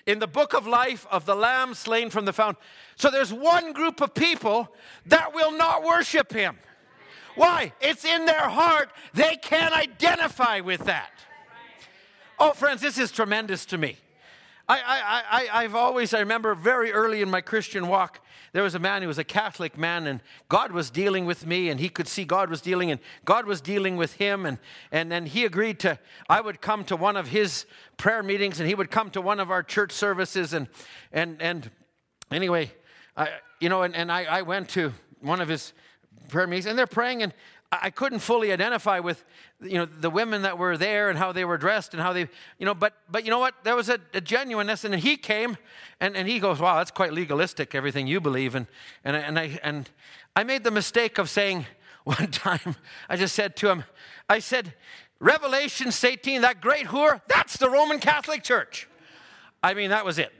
in the book of life of the Lamb slain from the fountain. So there's one group of people that will not worship him. Why? It's in their heart. They can't identify with that. Oh, friends, this is tremendous to me. I, I, I, I've always, I remember very early in my Christian walk, there was a man who was a Catholic man, and God was dealing with me, and he could see God was dealing, and God was dealing with him, and, and then he agreed to, I would come to one of his prayer meetings, and he would come to one of our church services, and, and, and anyway, I, you know, and, and I, I went to one of his prayer meetings, and they're praying, and I couldn't fully identify with, you know, the women that were there and how they were dressed and how they, you know, but, but you know what? There was a, a genuineness. And he came and, and he goes, wow, that's quite legalistic, everything you believe. And, and, and, I, and I made the mistake of saying one time, I just said to him, I said, Revelation 18, that great whore, that's the Roman Catholic Church. I mean, that was it.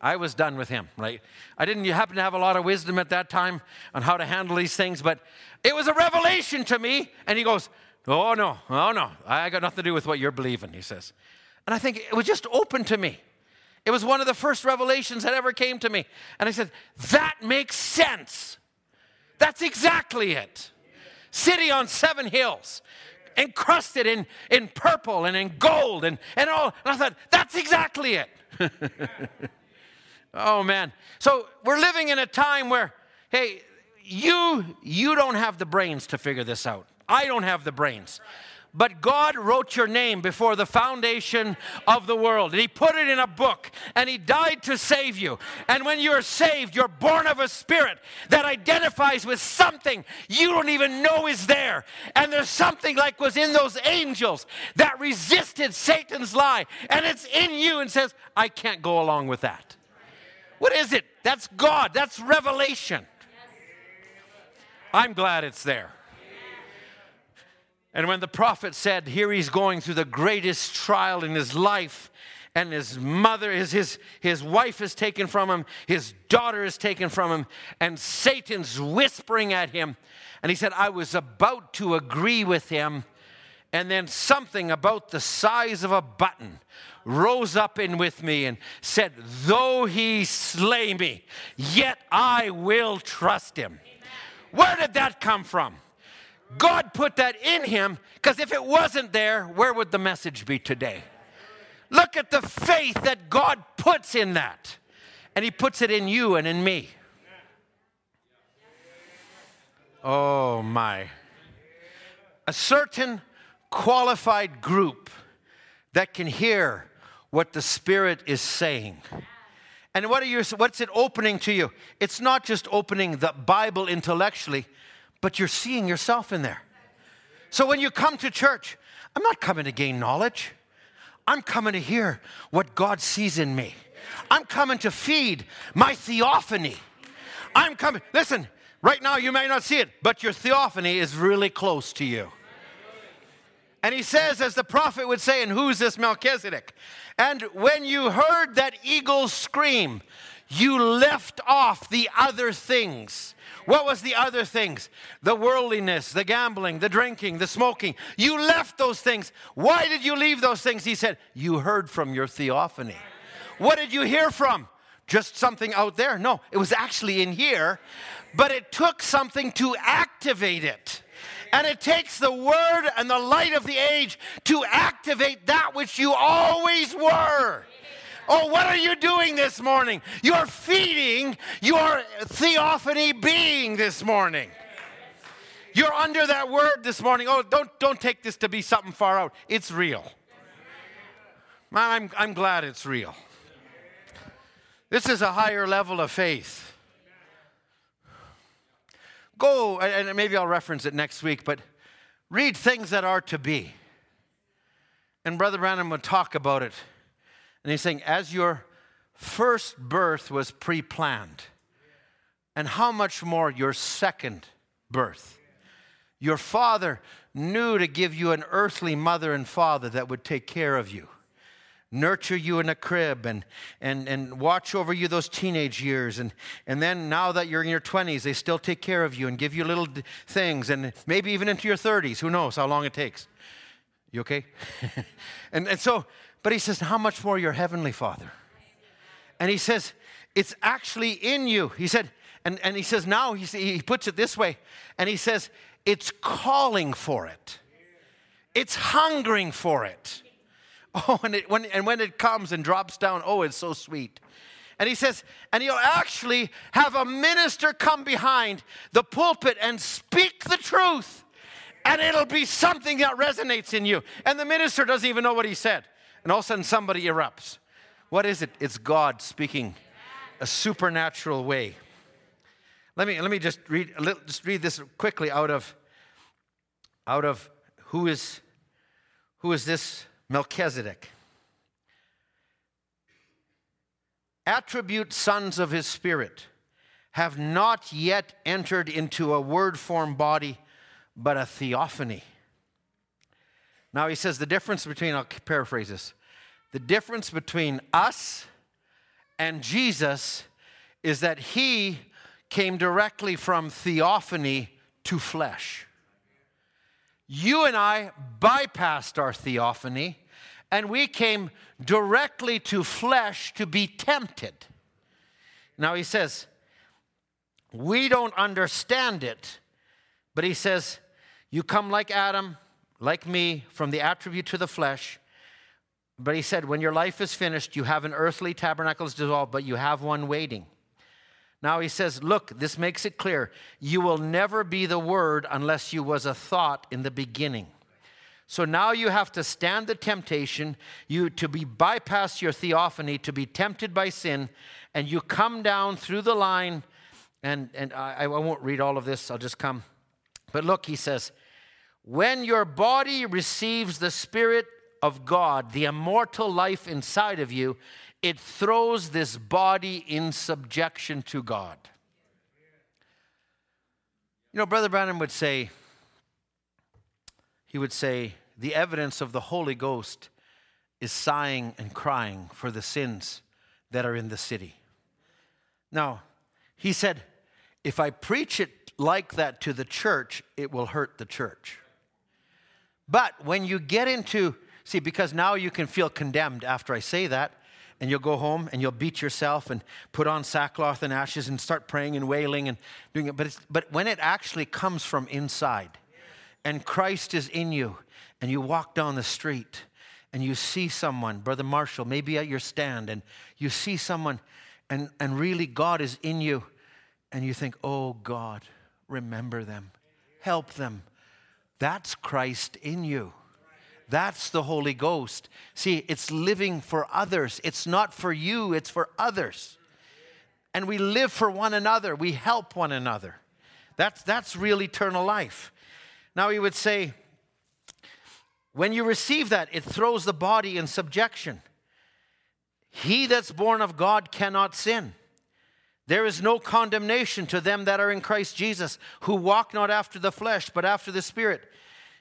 I was done with him, right? I didn't happen to have a lot of wisdom at that time on how to handle these things, but it was a revelation to me. And he goes, Oh, no, oh, no, I got nothing to do with what you're believing, he says. And I think it was just open to me. It was one of the first revelations that ever came to me. And I said, That makes sense. That's exactly it. City on seven hills, encrusted in, in purple and in gold and, and all. And I thought, That's exactly it. Oh man. So we're living in a time where, hey, you you don't have the brains to figure this out. I don't have the brains. But God wrote your name before the foundation of the world. And He put it in a book. And He died to save you. And when you're saved, you're born of a spirit that identifies with something you don't even know is there. And there's something like was in those angels that resisted Satan's lie. And it's in you and says, I can't go along with that. What is it? That's God. That's revelation. I'm glad it's there. And when the prophet said, Here he's going through the greatest trial in his life, and his mother, his, his, his wife is taken from him, his daughter is taken from him, and Satan's whispering at him. And he said, I was about to agree with him, and then something about the size of a button rose up in with me and said, Though he slay me, yet I will trust him. Where did that come from? God put that in him because if it wasn't there, where would the message be today? Look at the faith that God puts in that. And he puts it in you and in me. Oh my. A certain qualified group that can hear what the Spirit is saying. And what are you, what's it opening to you? It's not just opening the Bible intellectually, but you're seeing yourself in there. So when you come to church, I'm not coming to gain knowledge. I'm coming to hear what God sees in me. I'm coming to feed my theophany. I'm coming, listen, right now you may not see it, but your theophany is really close to you. And he says, as the prophet would say, and who's this Melchizedek? And when you heard that eagle scream, you left off the other things. What was the other things? The worldliness, the gambling, the drinking, the smoking. You left those things. Why did you leave those things? He said, You heard from your theophany. What did you hear from? Just something out there? No, it was actually in here, but it took something to activate it. And it takes the word and the light of the age to activate that which you always were. Oh, what are you doing this morning? You're feeding your theophany being this morning. You're under that word this morning. Oh, don't, don't take this to be something far out. It's real. I'm, I'm glad it's real. This is a higher level of faith. Go, and maybe I'll reference it next week, but read things that are to be. And Brother Branham would talk about it and he's saying, as your first birth was pre planned, and how much more your second birth. Your father knew to give you an earthly mother and father that would take care of you, nurture you in a crib, and, and, and watch over you those teenage years. And, and then now that you're in your 20s, they still take care of you and give you little things, and maybe even into your 30s. Who knows how long it takes? You okay? and, and so but he says, How much more your heavenly Father? And he says, It's actually in you. He said, and, and he says, Now he, he puts it this way, and he says, It's calling for it, it's hungering for it. Oh, and, it, when, and when it comes and drops down, oh, it's so sweet. And he says, and he'll actually have a minister come behind the pulpit and speak the truth. And it'll be something that resonates in you. And the minister doesn't even know what he said and all of a sudden somebody erupts. What is it? It's God speaking a supernatural way. Let me, let me just read just read this quickly out of out of who is who is this Melchizedek? Attribute sons of his spirit have not yet entered into a word form body, but a theophany. Now he says the difference between, I'll paraphrase this, the difference between us and Jesus is that he came directly from theophany to flesh. You and I bypassed our theophany and we came directly to flesh to be tempted. Now he says, we don't understand it, but he says, you come like Adam, like me, from the attribute to the flesh. But he said, when your life is finished, you have an earthly tabernacle dissolved, but you have one waiting. Now he says, look, this makes it clear. You will never be the word unless you was a thought in the beginning. So now you have to stand the temptation, you to be bypass your theophany, to be tempted by sin, and you come down through the line, and, and I, I won't read all of this, I'll just come. But look, he says, when your body receives the Spirit of God, the immortal life inside of you, it throws this body in subjection to God. You know, Brother Branham would say, he would say, the evidence of the Holy Ghost is sighing and crying for the sins that are in the city. Now, he said, if I preach it like that to the church, it will hurt the church. But when you get into, see, because now you can feel condemned after I say that, and you'll go home and you'll beat yourself and put on sackcloth and ashes and start praying and wailing and doing it. But, but when it actually comes from inside and Christ is in you and you walk down the street and you see someone, Brother Marshall, maybe at your stand, and you see someone and, and really God is in you and you think, oh God, remember them, help them that's Christ in you. That's the Holy Ghost. See, it's living for others. It's not for you, it's for others. and we live for one another. We help one another. That's, that's real eternal life. Now, he would say, when you receive that, it throws the body in subjection. He that's born of God cannot sin. There is no condemnation to them that are in Christ Jesus, who walk not after the flesh, but after the Spirit.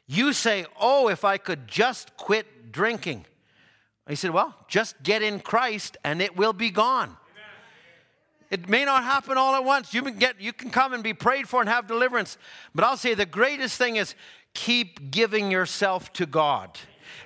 You say, Oh, if I could just quit drinking. He said, Well, just get in Christ and it will be gone. It may not happen all at once. You can get you can come and be prayed for and have deliverance. But I'll say the greatest thing is keep giving yourself to God.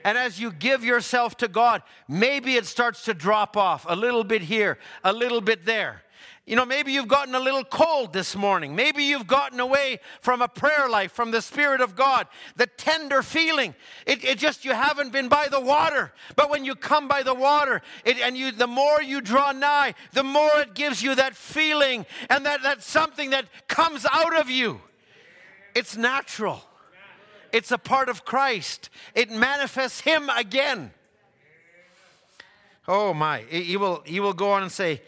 And as you give yourself to God, maybe it starts to drop off a little bit here, a little bit there. You know, maybe you've gotten a little cold this morning. Maybe you've gotten away from a prayer life, from the Spirit of God, the tender feeling. It, it just, you haven't been by the water. But when you come by the water, it, and you, the more you draw nigh, the more it gives you that feeling and that, that something that comes out of you. It's natural, it's a part of Christ, it manifests Him again. Oh my. He will, he will go on and say,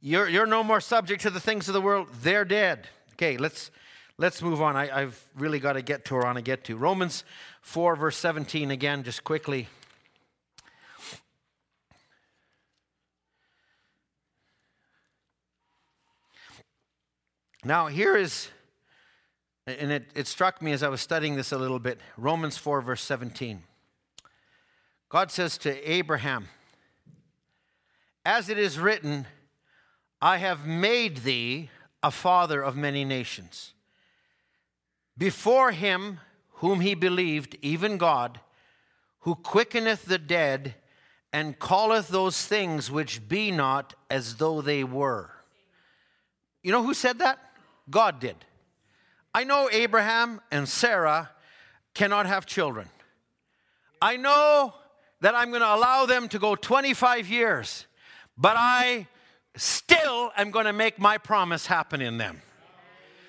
you're, you're no more subject to the things of the world. They're dead. Okay, let's, let's move on. I, have really got to get to where I want to get to. Romans 4, verse 17, again, just quickly. Now, here is, and it, it struck me as I was studying this a little bit Romans 4, verse 17. God says to Abraham, As it is written, I have made thee a father of many nations. Before him whom he believed, even God, who quickeneth the dead and calleth those things which be not as though they were. You know who said that? God did. I know Abraham and Sarah cannot have children. I know that I'm going to allow them to go 25 years, but I still am going to make my promise happen in them.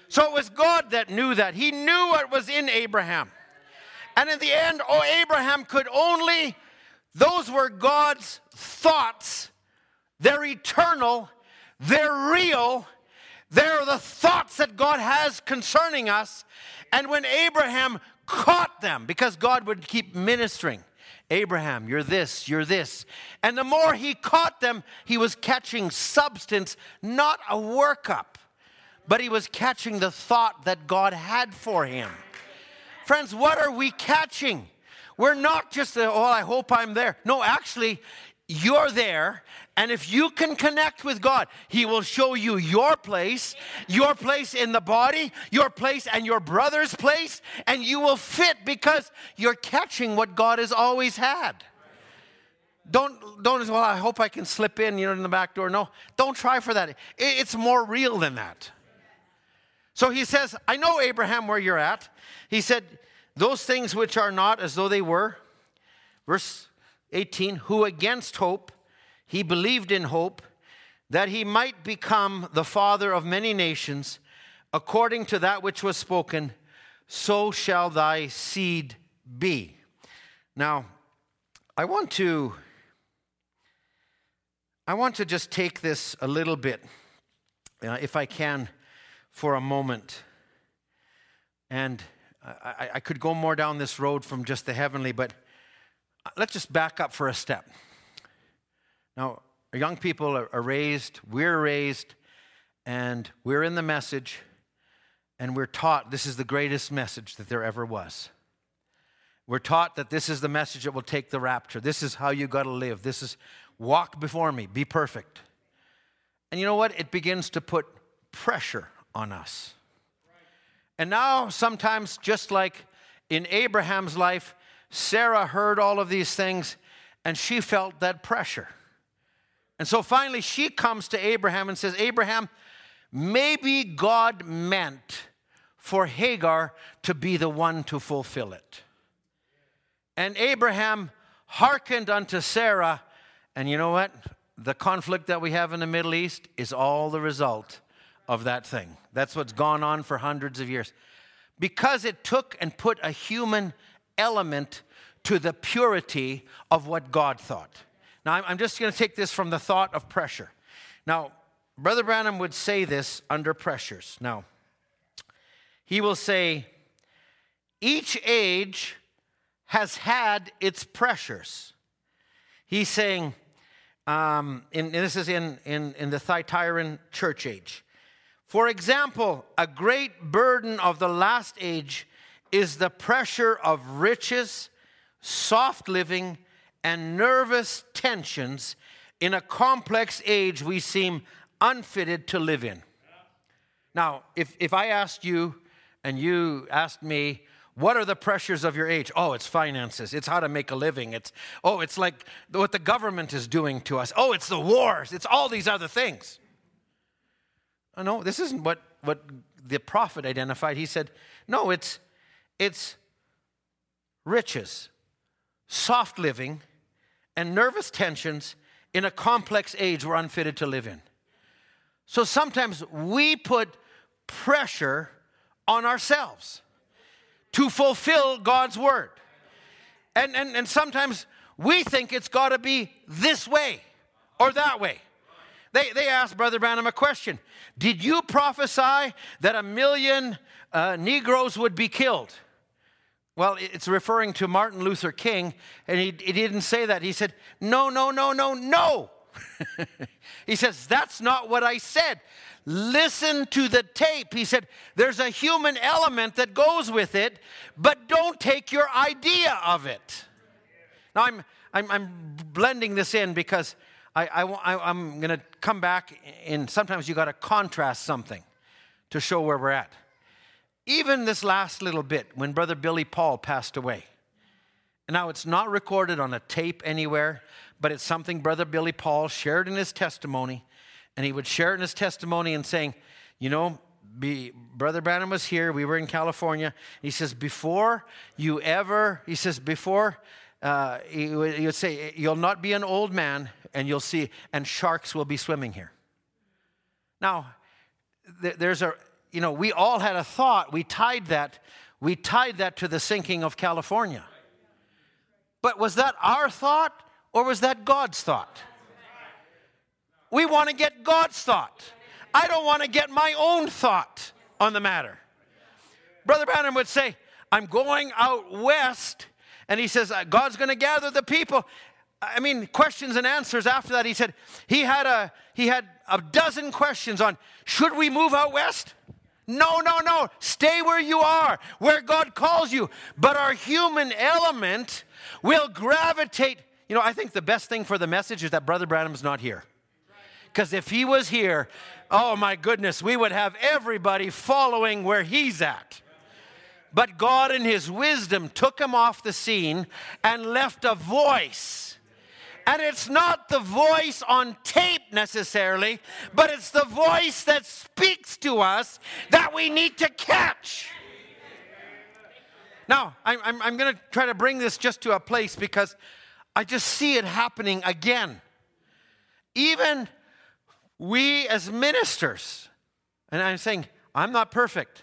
So it was God that knew that. He knew what was in Abraham. And in the end, oh, Abraham could only, those were God's thoughts. They're eternal, they're real, they're the thoughts that God has concerning us. And when Abraham caught them, because God would keep ministering, Abraham, you're this, you're this. And the more he caught them, he was catching substance, not a workup, but he was catching the thought that God had for him. Friends, what are we catching? We're not just, oh, I hope I'm there. No, actually, you're there. And if you can connect with God, He will show you your place, your place in the body, your place and your brother's place, and you will fit because you're catching what God has always had. Don't, don't, well, I hope I can slip in, you know, in the back door. No, don't try for that. It's more real than that. So he says, I know, Abraham, where you're at. He said, Those things which are not as though they were. Verse 18, who against hope, he believed in hope, that he might become the father of many nations, according to that which was spoken, so shall thy seed be. Now, I want to I want to just take this a little bit, uh, if I can, for a moment. And I, I could go more down this road from just the heavenly, but let's just back up for a step. Now, young people are raised, we're raised, and we're in the message, and we're taught this is the greatest message that there ever was. We're taught that this is the message that will take the rapture. This is how you got to live. This is walk before me, be perfect. And you know what? It begins to put pressure on us. And now, sometimes, just like in Abraham's life, Sarah heard all of these things and she felt that pressure. And so finally, she comes to Abraham and says, Abraham, maybe God meant for Hagar to be the one to fulfill it. And Abraham hearkened unto Sarah. And you know what? The conflict that we have in the Middle East is all the result of that thing. That's what's gone on for hundreds of years. Because it took and put a human element to the purity of what God thought. Now, I'm just going to take this from the thought of pressure. Now, Brother Branham would say this under pressures. Now, he will say, each age has had its pressures. He's saying, um, in, and this is in, in, in the Thyatiran church age. For example, a great burden of the last age is the pressure of riches, soft living, and nervous tensions in a complex age we seem unfitted to live in. Now, if, if I asked you and you asked me, what are the pressures of your age? Oh, it's finances. It's how to make a living. It's, oh, it's like what the government is doing to us. Oh, it's the wars. It's all these other things. Oh, no, this isn't what, what the prophet identified. He said, no, it's, it's riches, soft living, and nervous tensions in a complex age we're unfitted to live in. So sometimes we put pressure on ourselves to fulfill God's word. And, and, and sometimes we think it's got to be this way or that way. They, they asked Brother Branham a question Did you prophesy that a million uh, Negroes would be killed? Well, it's referring to Martin Luther King, and he, he didn't say that. He said, No, no, no, no, no. he says, That's not what I said. Listen to the tape. He said, There's a human element that goes with it, but don't take your idea of it. Now, I'm, I'm, I'm blending this in because I, I, I'm going to come back, and sometimes you got to contrast something to show where we're at. Even this last little bit, when Brother Billy Paul passed away. Now, it's not recorded on a tape anywhere, but it's something Brother Billy Paul shared in his testimony. And he would share it in his testimony and saying, You know, be, Brother Branham was here. We were in California. He says, Before you ever, he says, before, uh, he, would, he would say, You'll not be an old man, and you'll see, and sharks will be swimming here. Now, there's a, you know, we all had a thought. We tied that, we tied that to the sinking of California. But was that our thought? or was that God's thought? We want to get God's thought. I don't want to get my own thought on the matter. Brother Branham would say, I'm going out west, and he says, uh, God's going to gather the people. I mean, questions and answers after that. He said he had a he had a dozen questions on should we move out west? No, no, no. Stay where you are, where God calls you. But our human element will gravitate you know, I think the best thing for the message is that Brother Branham's not here. Because if he was here, oh my goodness, we would have everybody following where he's at. But God, in his wisdom, took him off the scene and left a voice. And it's not the voice on tape necessarily, but it's the voice that speaks to us that we need to catch. Now, I'm, I'm, I'm going to try to bring this just to a place because I just see it happening again. Even we as ministers, and I'm saying, I'm not perfect.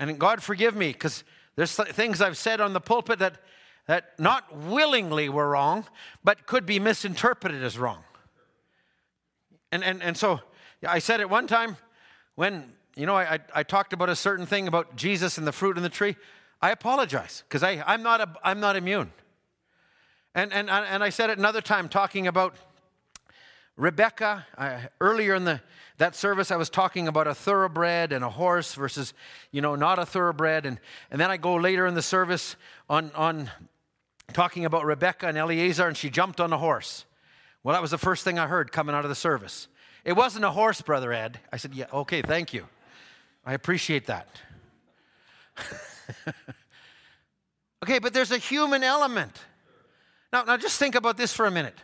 And God forgive me, because there's things I've said on the pulpit that, that not willingly were wrong, but could be misinterpreted as wrong. And, and, and so I said it one time when, you know, I, I, I talked about a certain thing about Jesus and the fruit in the tree. I apologize, because I'm, not a, I'm not immune. And, and, and I said it another time talking about Rebecca. I, earlier in the, that service, I was talking about a thoroughbred and a horse versus, you know, not a thoroughbred. And, and then I go later in the service on, on talking about Rebecca and Eleazar, and she jumped on a horse. Well, that was the first thing I heard coming out of the service. It wasn't a horse, Brother Ed. I said, Yeah, okay, thank you. I appreciate that. okay, but there's a human element. Now, now just think about this for a minute.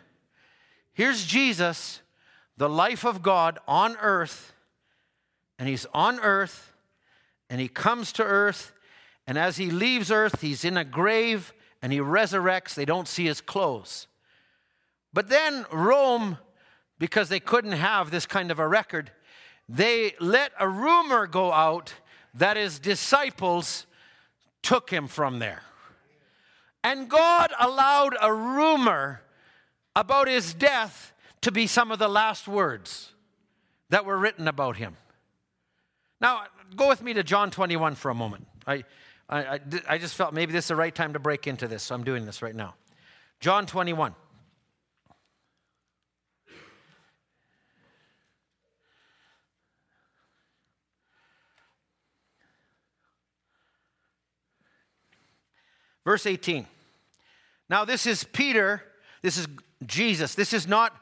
Here's Jesus, the life of God on earth, and he's on earth, and he comes to earth, and as he leaves earth, he's in a grave and he resurrects. They don't see his clothes. But then Rome, because they couldn't have this kind of a record, they let a rumor go out that his disciples took him from there. And God allowed a rumor about his death to be some of the last words. that were written about him. Now, go with me to John 21 for a moment. I, I, I, just felt maybe this is the right time to break into this, so I'm doing this right now. John 21. Verse 18. Now, this is Peter, this is Jesus. This is not,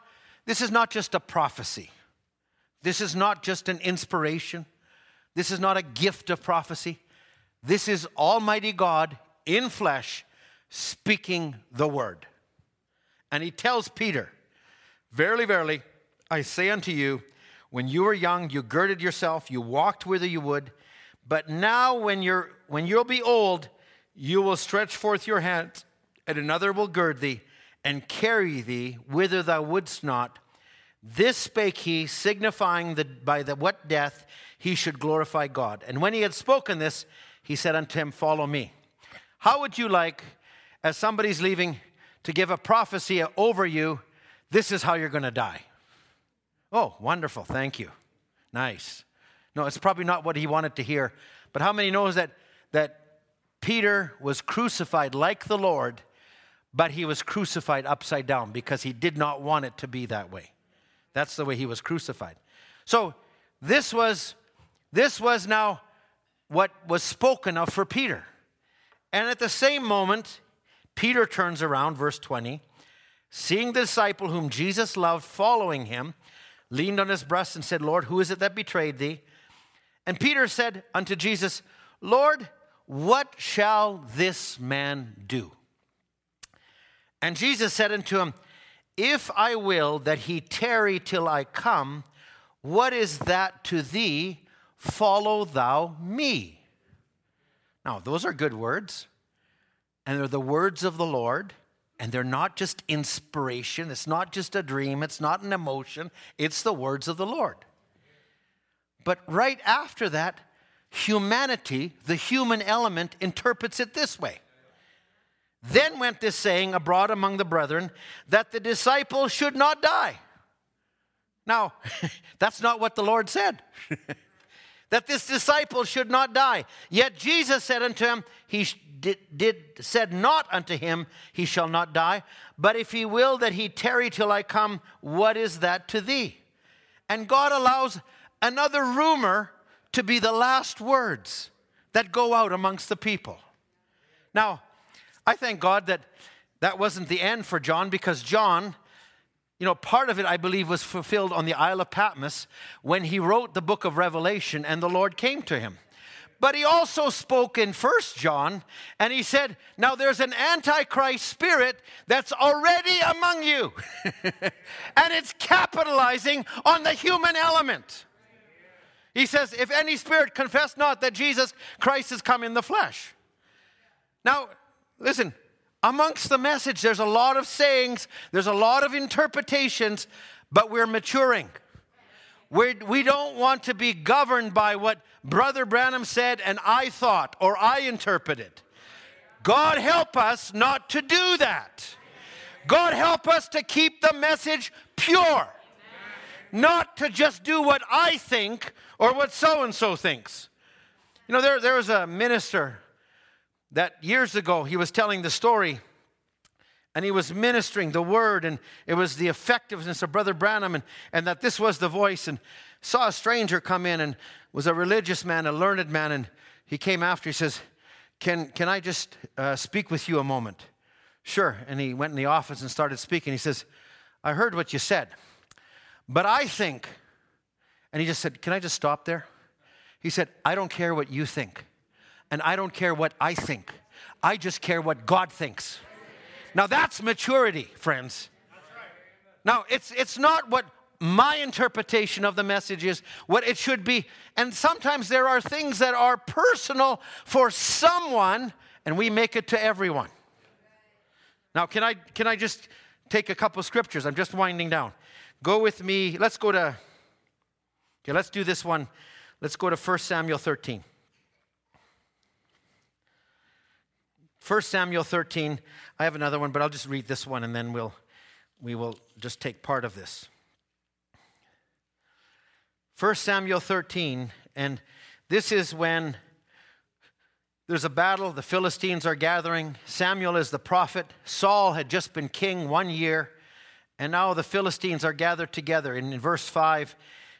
this is not just a prophecy. This is not just an inspiration. This is not a gift of prophecy. This is Almighty God in flesh speaking the word. And he tells Peter, Verily, verily, I say unto you, when you were young, you girded yourself, you walked whither you would. But now, when, you're, when you'll be old, you will stretch forth your hands, and another will gird thee and carry thee whither thou wouldst not. This spake he, signifying that by the what death he should glorify God. And when he had spoken this, he said unto him, Follow me. How would you like, as somebody's leaving, to give a prophecy over you, this is how you're going to die? Oh, wonderful. Thank you. Nice. No, it's probably not what he wanted to hear. But how many knows that, that Peter was crucified like the Lord, but he was crucified upside down because he did not want it to be that way. That's the way he was crucified. So this was this was now what was spoken of for Peter. And at the same moment, Peter turns around, verse 20, seeing the disciple whom Jesus loved following him, leaned on his breast and said, Lord, who is it that betrayed thee? And Peter said unto Jesus, Lord, what shall this man do? And Jesus said unto him, If I will that he tarry till I come, what is that to thee? Follow thou me. Now, those are good words, and they're the words of the Lord, and they're not just inspiration, it's not just a dream, it's not an emotion, it's the words of the Lord. But right after that, humanity, the human element, interprets it this way. Then went this saying abroad among the brethren that the disciple should not die. Now, that's not what the Lord said. that this disciple should not die. Yet Jesus said unto him, He did, did, said not unto him, He shall not die, but if he will that he tarry till I come, what is that to thee? And God allows another rumor to be the last words that go out amongst the people. Now, I thank God that that wasn't the end for John because John, you know, part of it I believe was fulfilled on the Isle of Patmos when he wrote the book of Revelation and the Lord came to him. But he also spoke in First John and he said, Now there's an antichrist spirit that's already among you, and it's capitalizing on the human element. He says, If any spirit confess not that Jesus Christ has come in the flesh. Now, listen, amongst the message, there's a lot of sayings, there's a lot of interpretations, but we're maturing. We're, we do not want to be governed by what Brother Branham said and I thought or I interpreted. God help us not to do that. God help us to keep the message pure not to just do what I think or what so and so thinks. You know, there, there was a minister that years ago he was telling the story and he was ministering the word and it was the effectiveness of brother branham and, and that this was the voice and saw a stranger come in and was a religious man a learned man and he came after he says can, can i just uh, speak with you a moment? Sure and he went in the office and started speaking. He says i heard what you said but I think, and he just said, Can I just stop there? He said, I don't care what you think, and I don't care what I think. I just care what God thinks. Now that's maturity, friends. Now it's it's not what my interpretation of the message is, what it should be. And sometimes there are things that are personal for someone, and we make it to everyone. Now, can I can I just take a couple scriptures? I'm just winding down. Go with me. Let's go to, okay, let's do this one. Let's go to 1 Samuel 13. 1 Samuel 13. I have another one, but I'll just read this one and then we'll, we will just take part of this. 1 Samuel 13, and this is when there's a battle. The Philistines are gathering. Samuel is the prophet. Saul had just been king one year, and now the Philistines are gathered together. And in verse 5,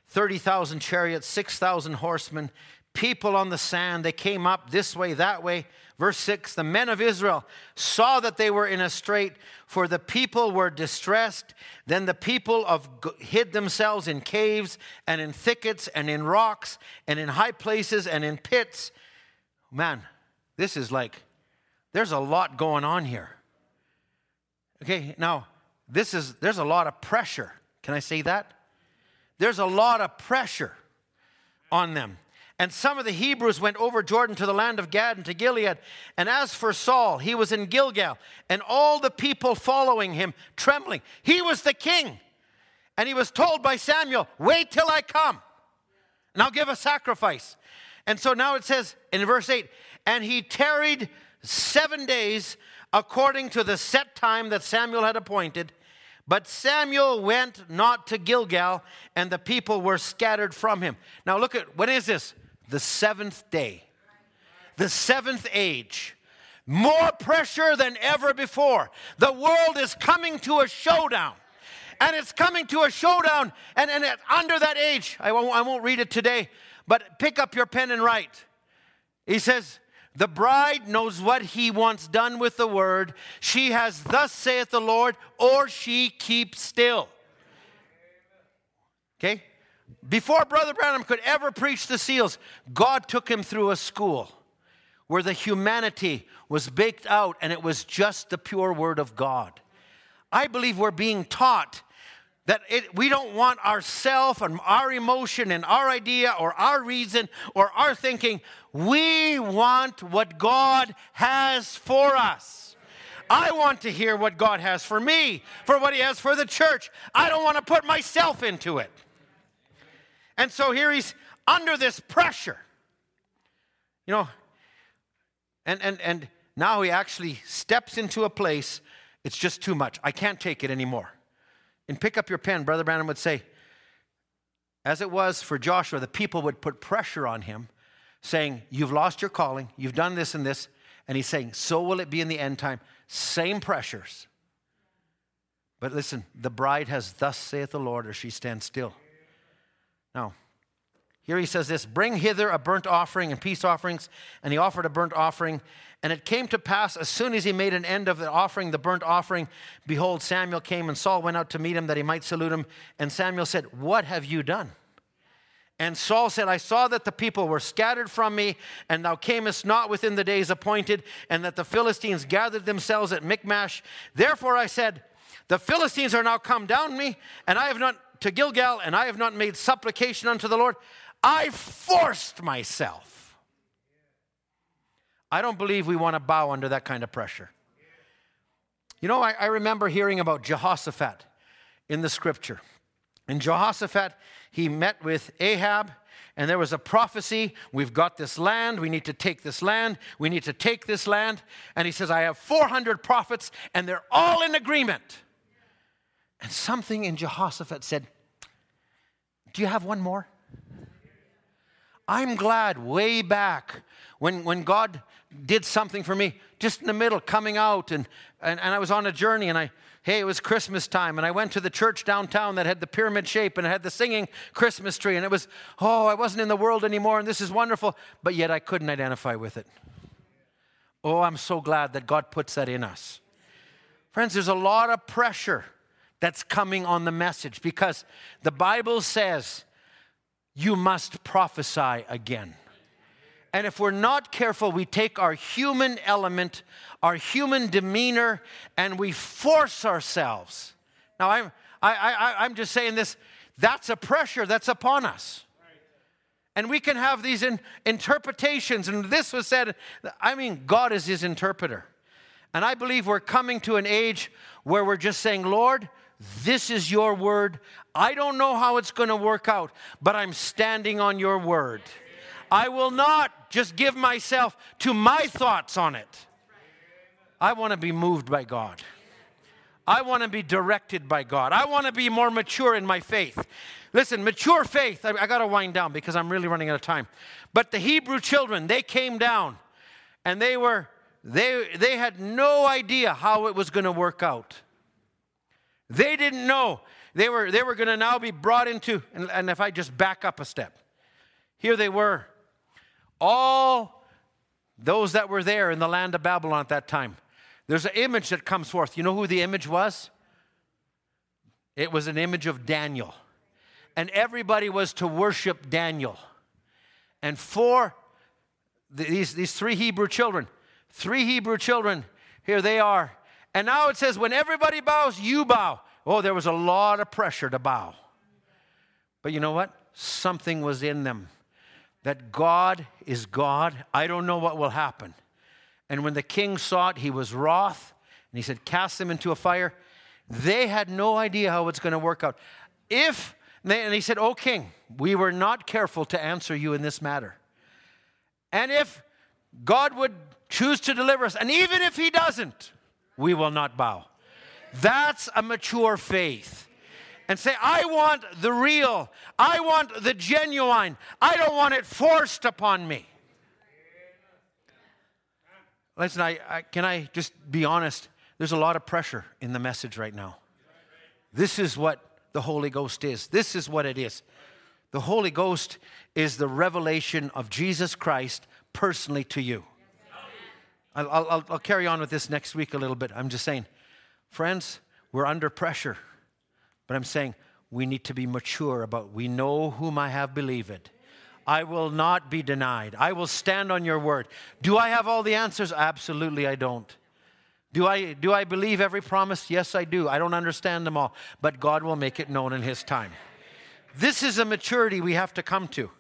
30,000 chariots, 6,000 horsemen, people on the sand. They came up this way, that way. Verse 6 The men of Israel saw that they were in a strait, for the people were distressed. Then the people of hid themselves in caves and in thickets and in rocks and in high places and in pits. Man, this is like, there's a lot going on here. Okay, now, this is, there's a lot of pressure. Can I say that? There's a lot of pressure on them. And some of the Hebrews went over Jordan to the land of Gad and to Gilead. And as for Saul, he was in Gilgal, and all the people following him, trembling. He was the king. And he was told by Samuel, Wait till I come, and I'll give a sacrifice. And so now it says in verse 8, And he tarried seven days according to the set time that Samuel had appointed. But Samuel went not to Gilgal, and the people were scattered from him. Now look at what is this? The seventh day, the seventh age. More pressure than ever before. The world is coming to a showdown. And it's coming to a showdown. And, and under that age, I won't, I won't read it today, but pick up your pen and write. He says, the bride knows what he wants done with the word. She has, thus saith the Lord, or she keeps still. Okay? Before Brother Branham could ever preach the seals, God took him through a school where the humanity was baked out and it was just the pure word of God. I believe we're being taught that it, we don't want ourself and our emotion and our idea or our reason or our thinking. We want what God has for us. I want to hear what God has for me, for what He has for the church. I don't want to put myself into it. And so here he's under this pressure. You know, and, and, and now he actually steps into a place, it's just too much. I can't take it anymore and pick up your pen, Brother Branham would say, as it was for Joshua, the people would put pressure on him, saying, You've lost your calling, you've done this and this. And he's saying, So will it be in the end time. Same pressures. But listen, the bride has, Thus saith the Lord, or she stands still. Now, here he says this Bring hither a burnt offering and peace offerings. And he offered a burnt offering. And it came to pass, as soon as he made an end of the offering, the burnt offering, behold, Samuel came, and Saul went out to meet him that he might salute him. And Samuel said, What have you done? And Saul said, I saw that the people were scattered from me, and thou camest not within the days appointed, and that the Philistines gathered themselves at Michmash. Therefore I said, The Philistines are now come down me, and I have not to Gilgal, and I have not made supplication unto the Lord. I forced myself I don't believe we want to bow under that kind of pressure. You know, I, I remember hearing about Jehoshaphat in the scripture. In Jehoshaphat, he met with Ahab, and there was a prophecy we've got this land, we need to take this land, we need to take this land. And he says, I have 400 prophets, and they're all in agreement. And something in Jehoshaphat said, Do you have one more? I'm glad way back when, when God did something for me just in the middle, coming out, and, and, and I was on a journey, and I, hey, it was Christmas time, and I went to the church downtown that had the pyramid shape, and it had the singing Christmas tree, and it was, oh, I wasn't in the world anymore, and this is wonderful, but yet I couldn't identify with it. Oh, I'm so glad that God puts that in us. Friends, there's a lot of pressure that's coming on the message because the Bible says you must prophesy again. And if we're not careful, we take our human element, our human demeanor, and we force ourselves. Now, I'm, I, I, I'm just saying this that's a pressure that's upon us. And we can have these in, interpretations, and this was said. I mean, God is his interpreter. And I believe we're coming to an age where we're just saying, Lord, this is your word. I don't know how it's going to work out, but I'm standing on your word. I will not just give myself to my thoughts on it. I want to be moved by God. I want to be directed by God. I want to be more mature in my faith. Listen, mature faith, I, I got to wind down because I'm really running out of time. But the Hebrew children, they came down and they were, they, they had no idea how it was going to work out. They didn't know. They were, they were going to now be brought into, and, and if I just back up a step, here they were. All those that were there in the land of Babylon at that time. There's an image that comes forth. You know who the image was? It was an image of Daniel. And everybody was to worship Daniel. And four, these, these three Hebrew children, three Hebrew children, here they are. And now it says, when everybody bows, you bow. Oh, there was a lot of pressure to bow. But you know what? Something was in them that God is God. I don't know what will happen. And when the king saw it, he was wroth, and he said, Cast them into a fire. They had no idea how it's going to work out. If, and he said, O king, we were not careful to answer you in this matter. And if God would choose to deliver us, and even if he doesn't, we will not bow. That's a mature faith and say, I want the real. I want the genuine. I don't want it forced upon me. Listen, I, I, can I just be honest? There's a lot of pressure in the message right now. This is what the Holy Ghost is. This is what it is. The Holy Ghost is the revelation of Jesus Christ personally to you. I'll, I'll, I'll carry on with this next week a little bit. I'm just saying, friends, we're under pressure. But I'm saying we need to be mature about we know whom I have believed. I will not be denied. I will stand on your word. Do I have all the answers? Absolutely, I don't. Do I, do I believe every promise? Yes, I do. I don't understand them all, but God will make it known in His time. This is a maturity we have to come to.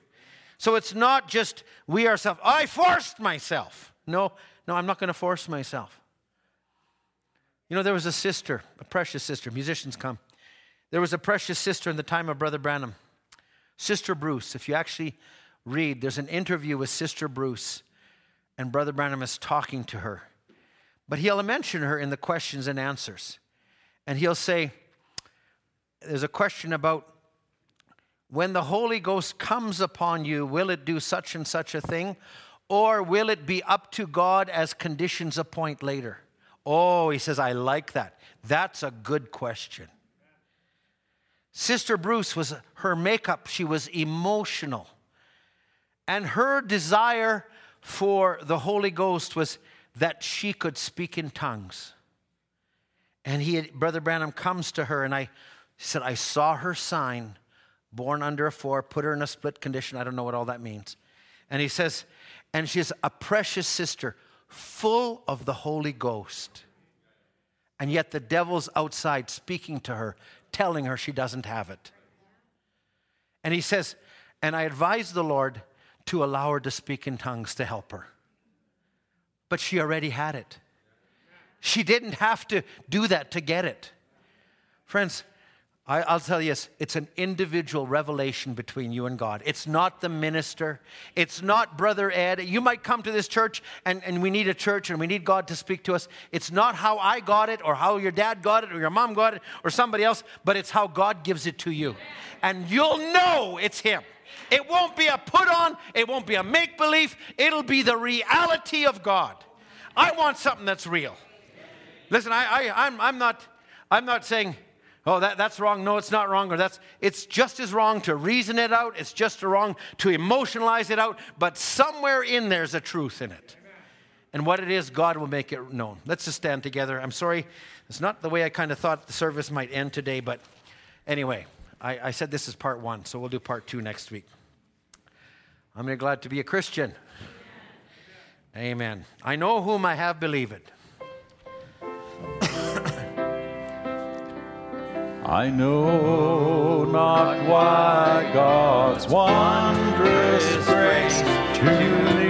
So it's not just we ourselves, I forced myself. No, no, I'm not going to force myself. You know, there was a sister, a precious sister, musicians come. There was a precious sister in the time of Brother Branham, Sister Bruce. If you actually read, there's an interview with Sister Bruce, and Brother Branham is talking to her. But he'll mention her in the questions and answers. And he'll say, There's a question about when the Holy Ghost comes upon you, will it do such and such a thing? Or will it be up to God as conditions appoint later? Oh, he says, I like that. That's a good question. Sister Bruce was her makeup, she was emotional. And her desire for the Holy Ghost was that she could speak in tongues. And he, Brother Branham comes to her, and I said, I saw her sign, born under a four, put her in a split condition. I don't know what all that means. And he says, and she's a precious sister, full of the Holy Ghost. And yet the devil's outside speaking to her, telling her she doesn't have it. And he says, and I advised the Lord to allow her to speak in tongues to help her. But she already had it. She didn't have to do that to get it. Friends, I, will tell you, it's an individual revelation between you and God. It's not the minister. It's not Brother Ed. You might come to this church and, and we need a church and we need God to speak to us. It's not how I got it or how your dad got it or your mom got it or somebody else, but it's how God gives it to you. And you'll know it's Him. It won't be a put on, it won't be a make believe, it'll be the reality of God. I want something that's real. Listen, I, I, I'm, I'm, not, I'm not saying, oh, that, that's wrong. No, it's not wrong. Or that's, it's just as wrong to reason it out. It's just as wrong to emotionalize it out. But somewhere in there's a truth in it. And what it is, God will make it known. Let's just stand together. I'm sorry, it's not the way I kind of thought the service might end today, but anyway, I, I said this is part one, so we'll do part two next week. I'm glad to be a Christian. Amen. Amen. I know whom I have believed. I know not why God's wondrous grace to thee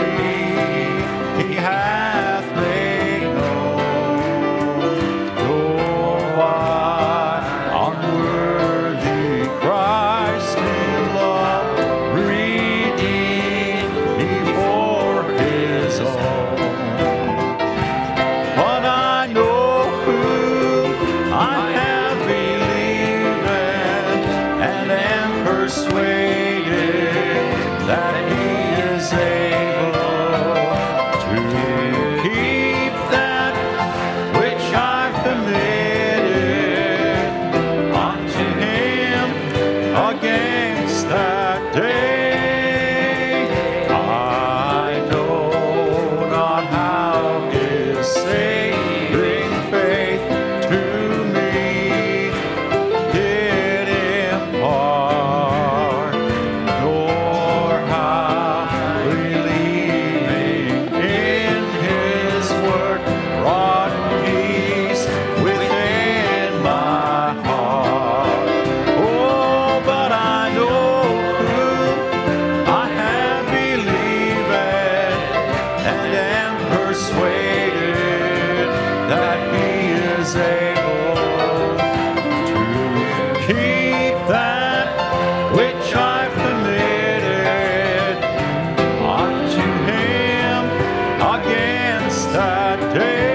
against that day.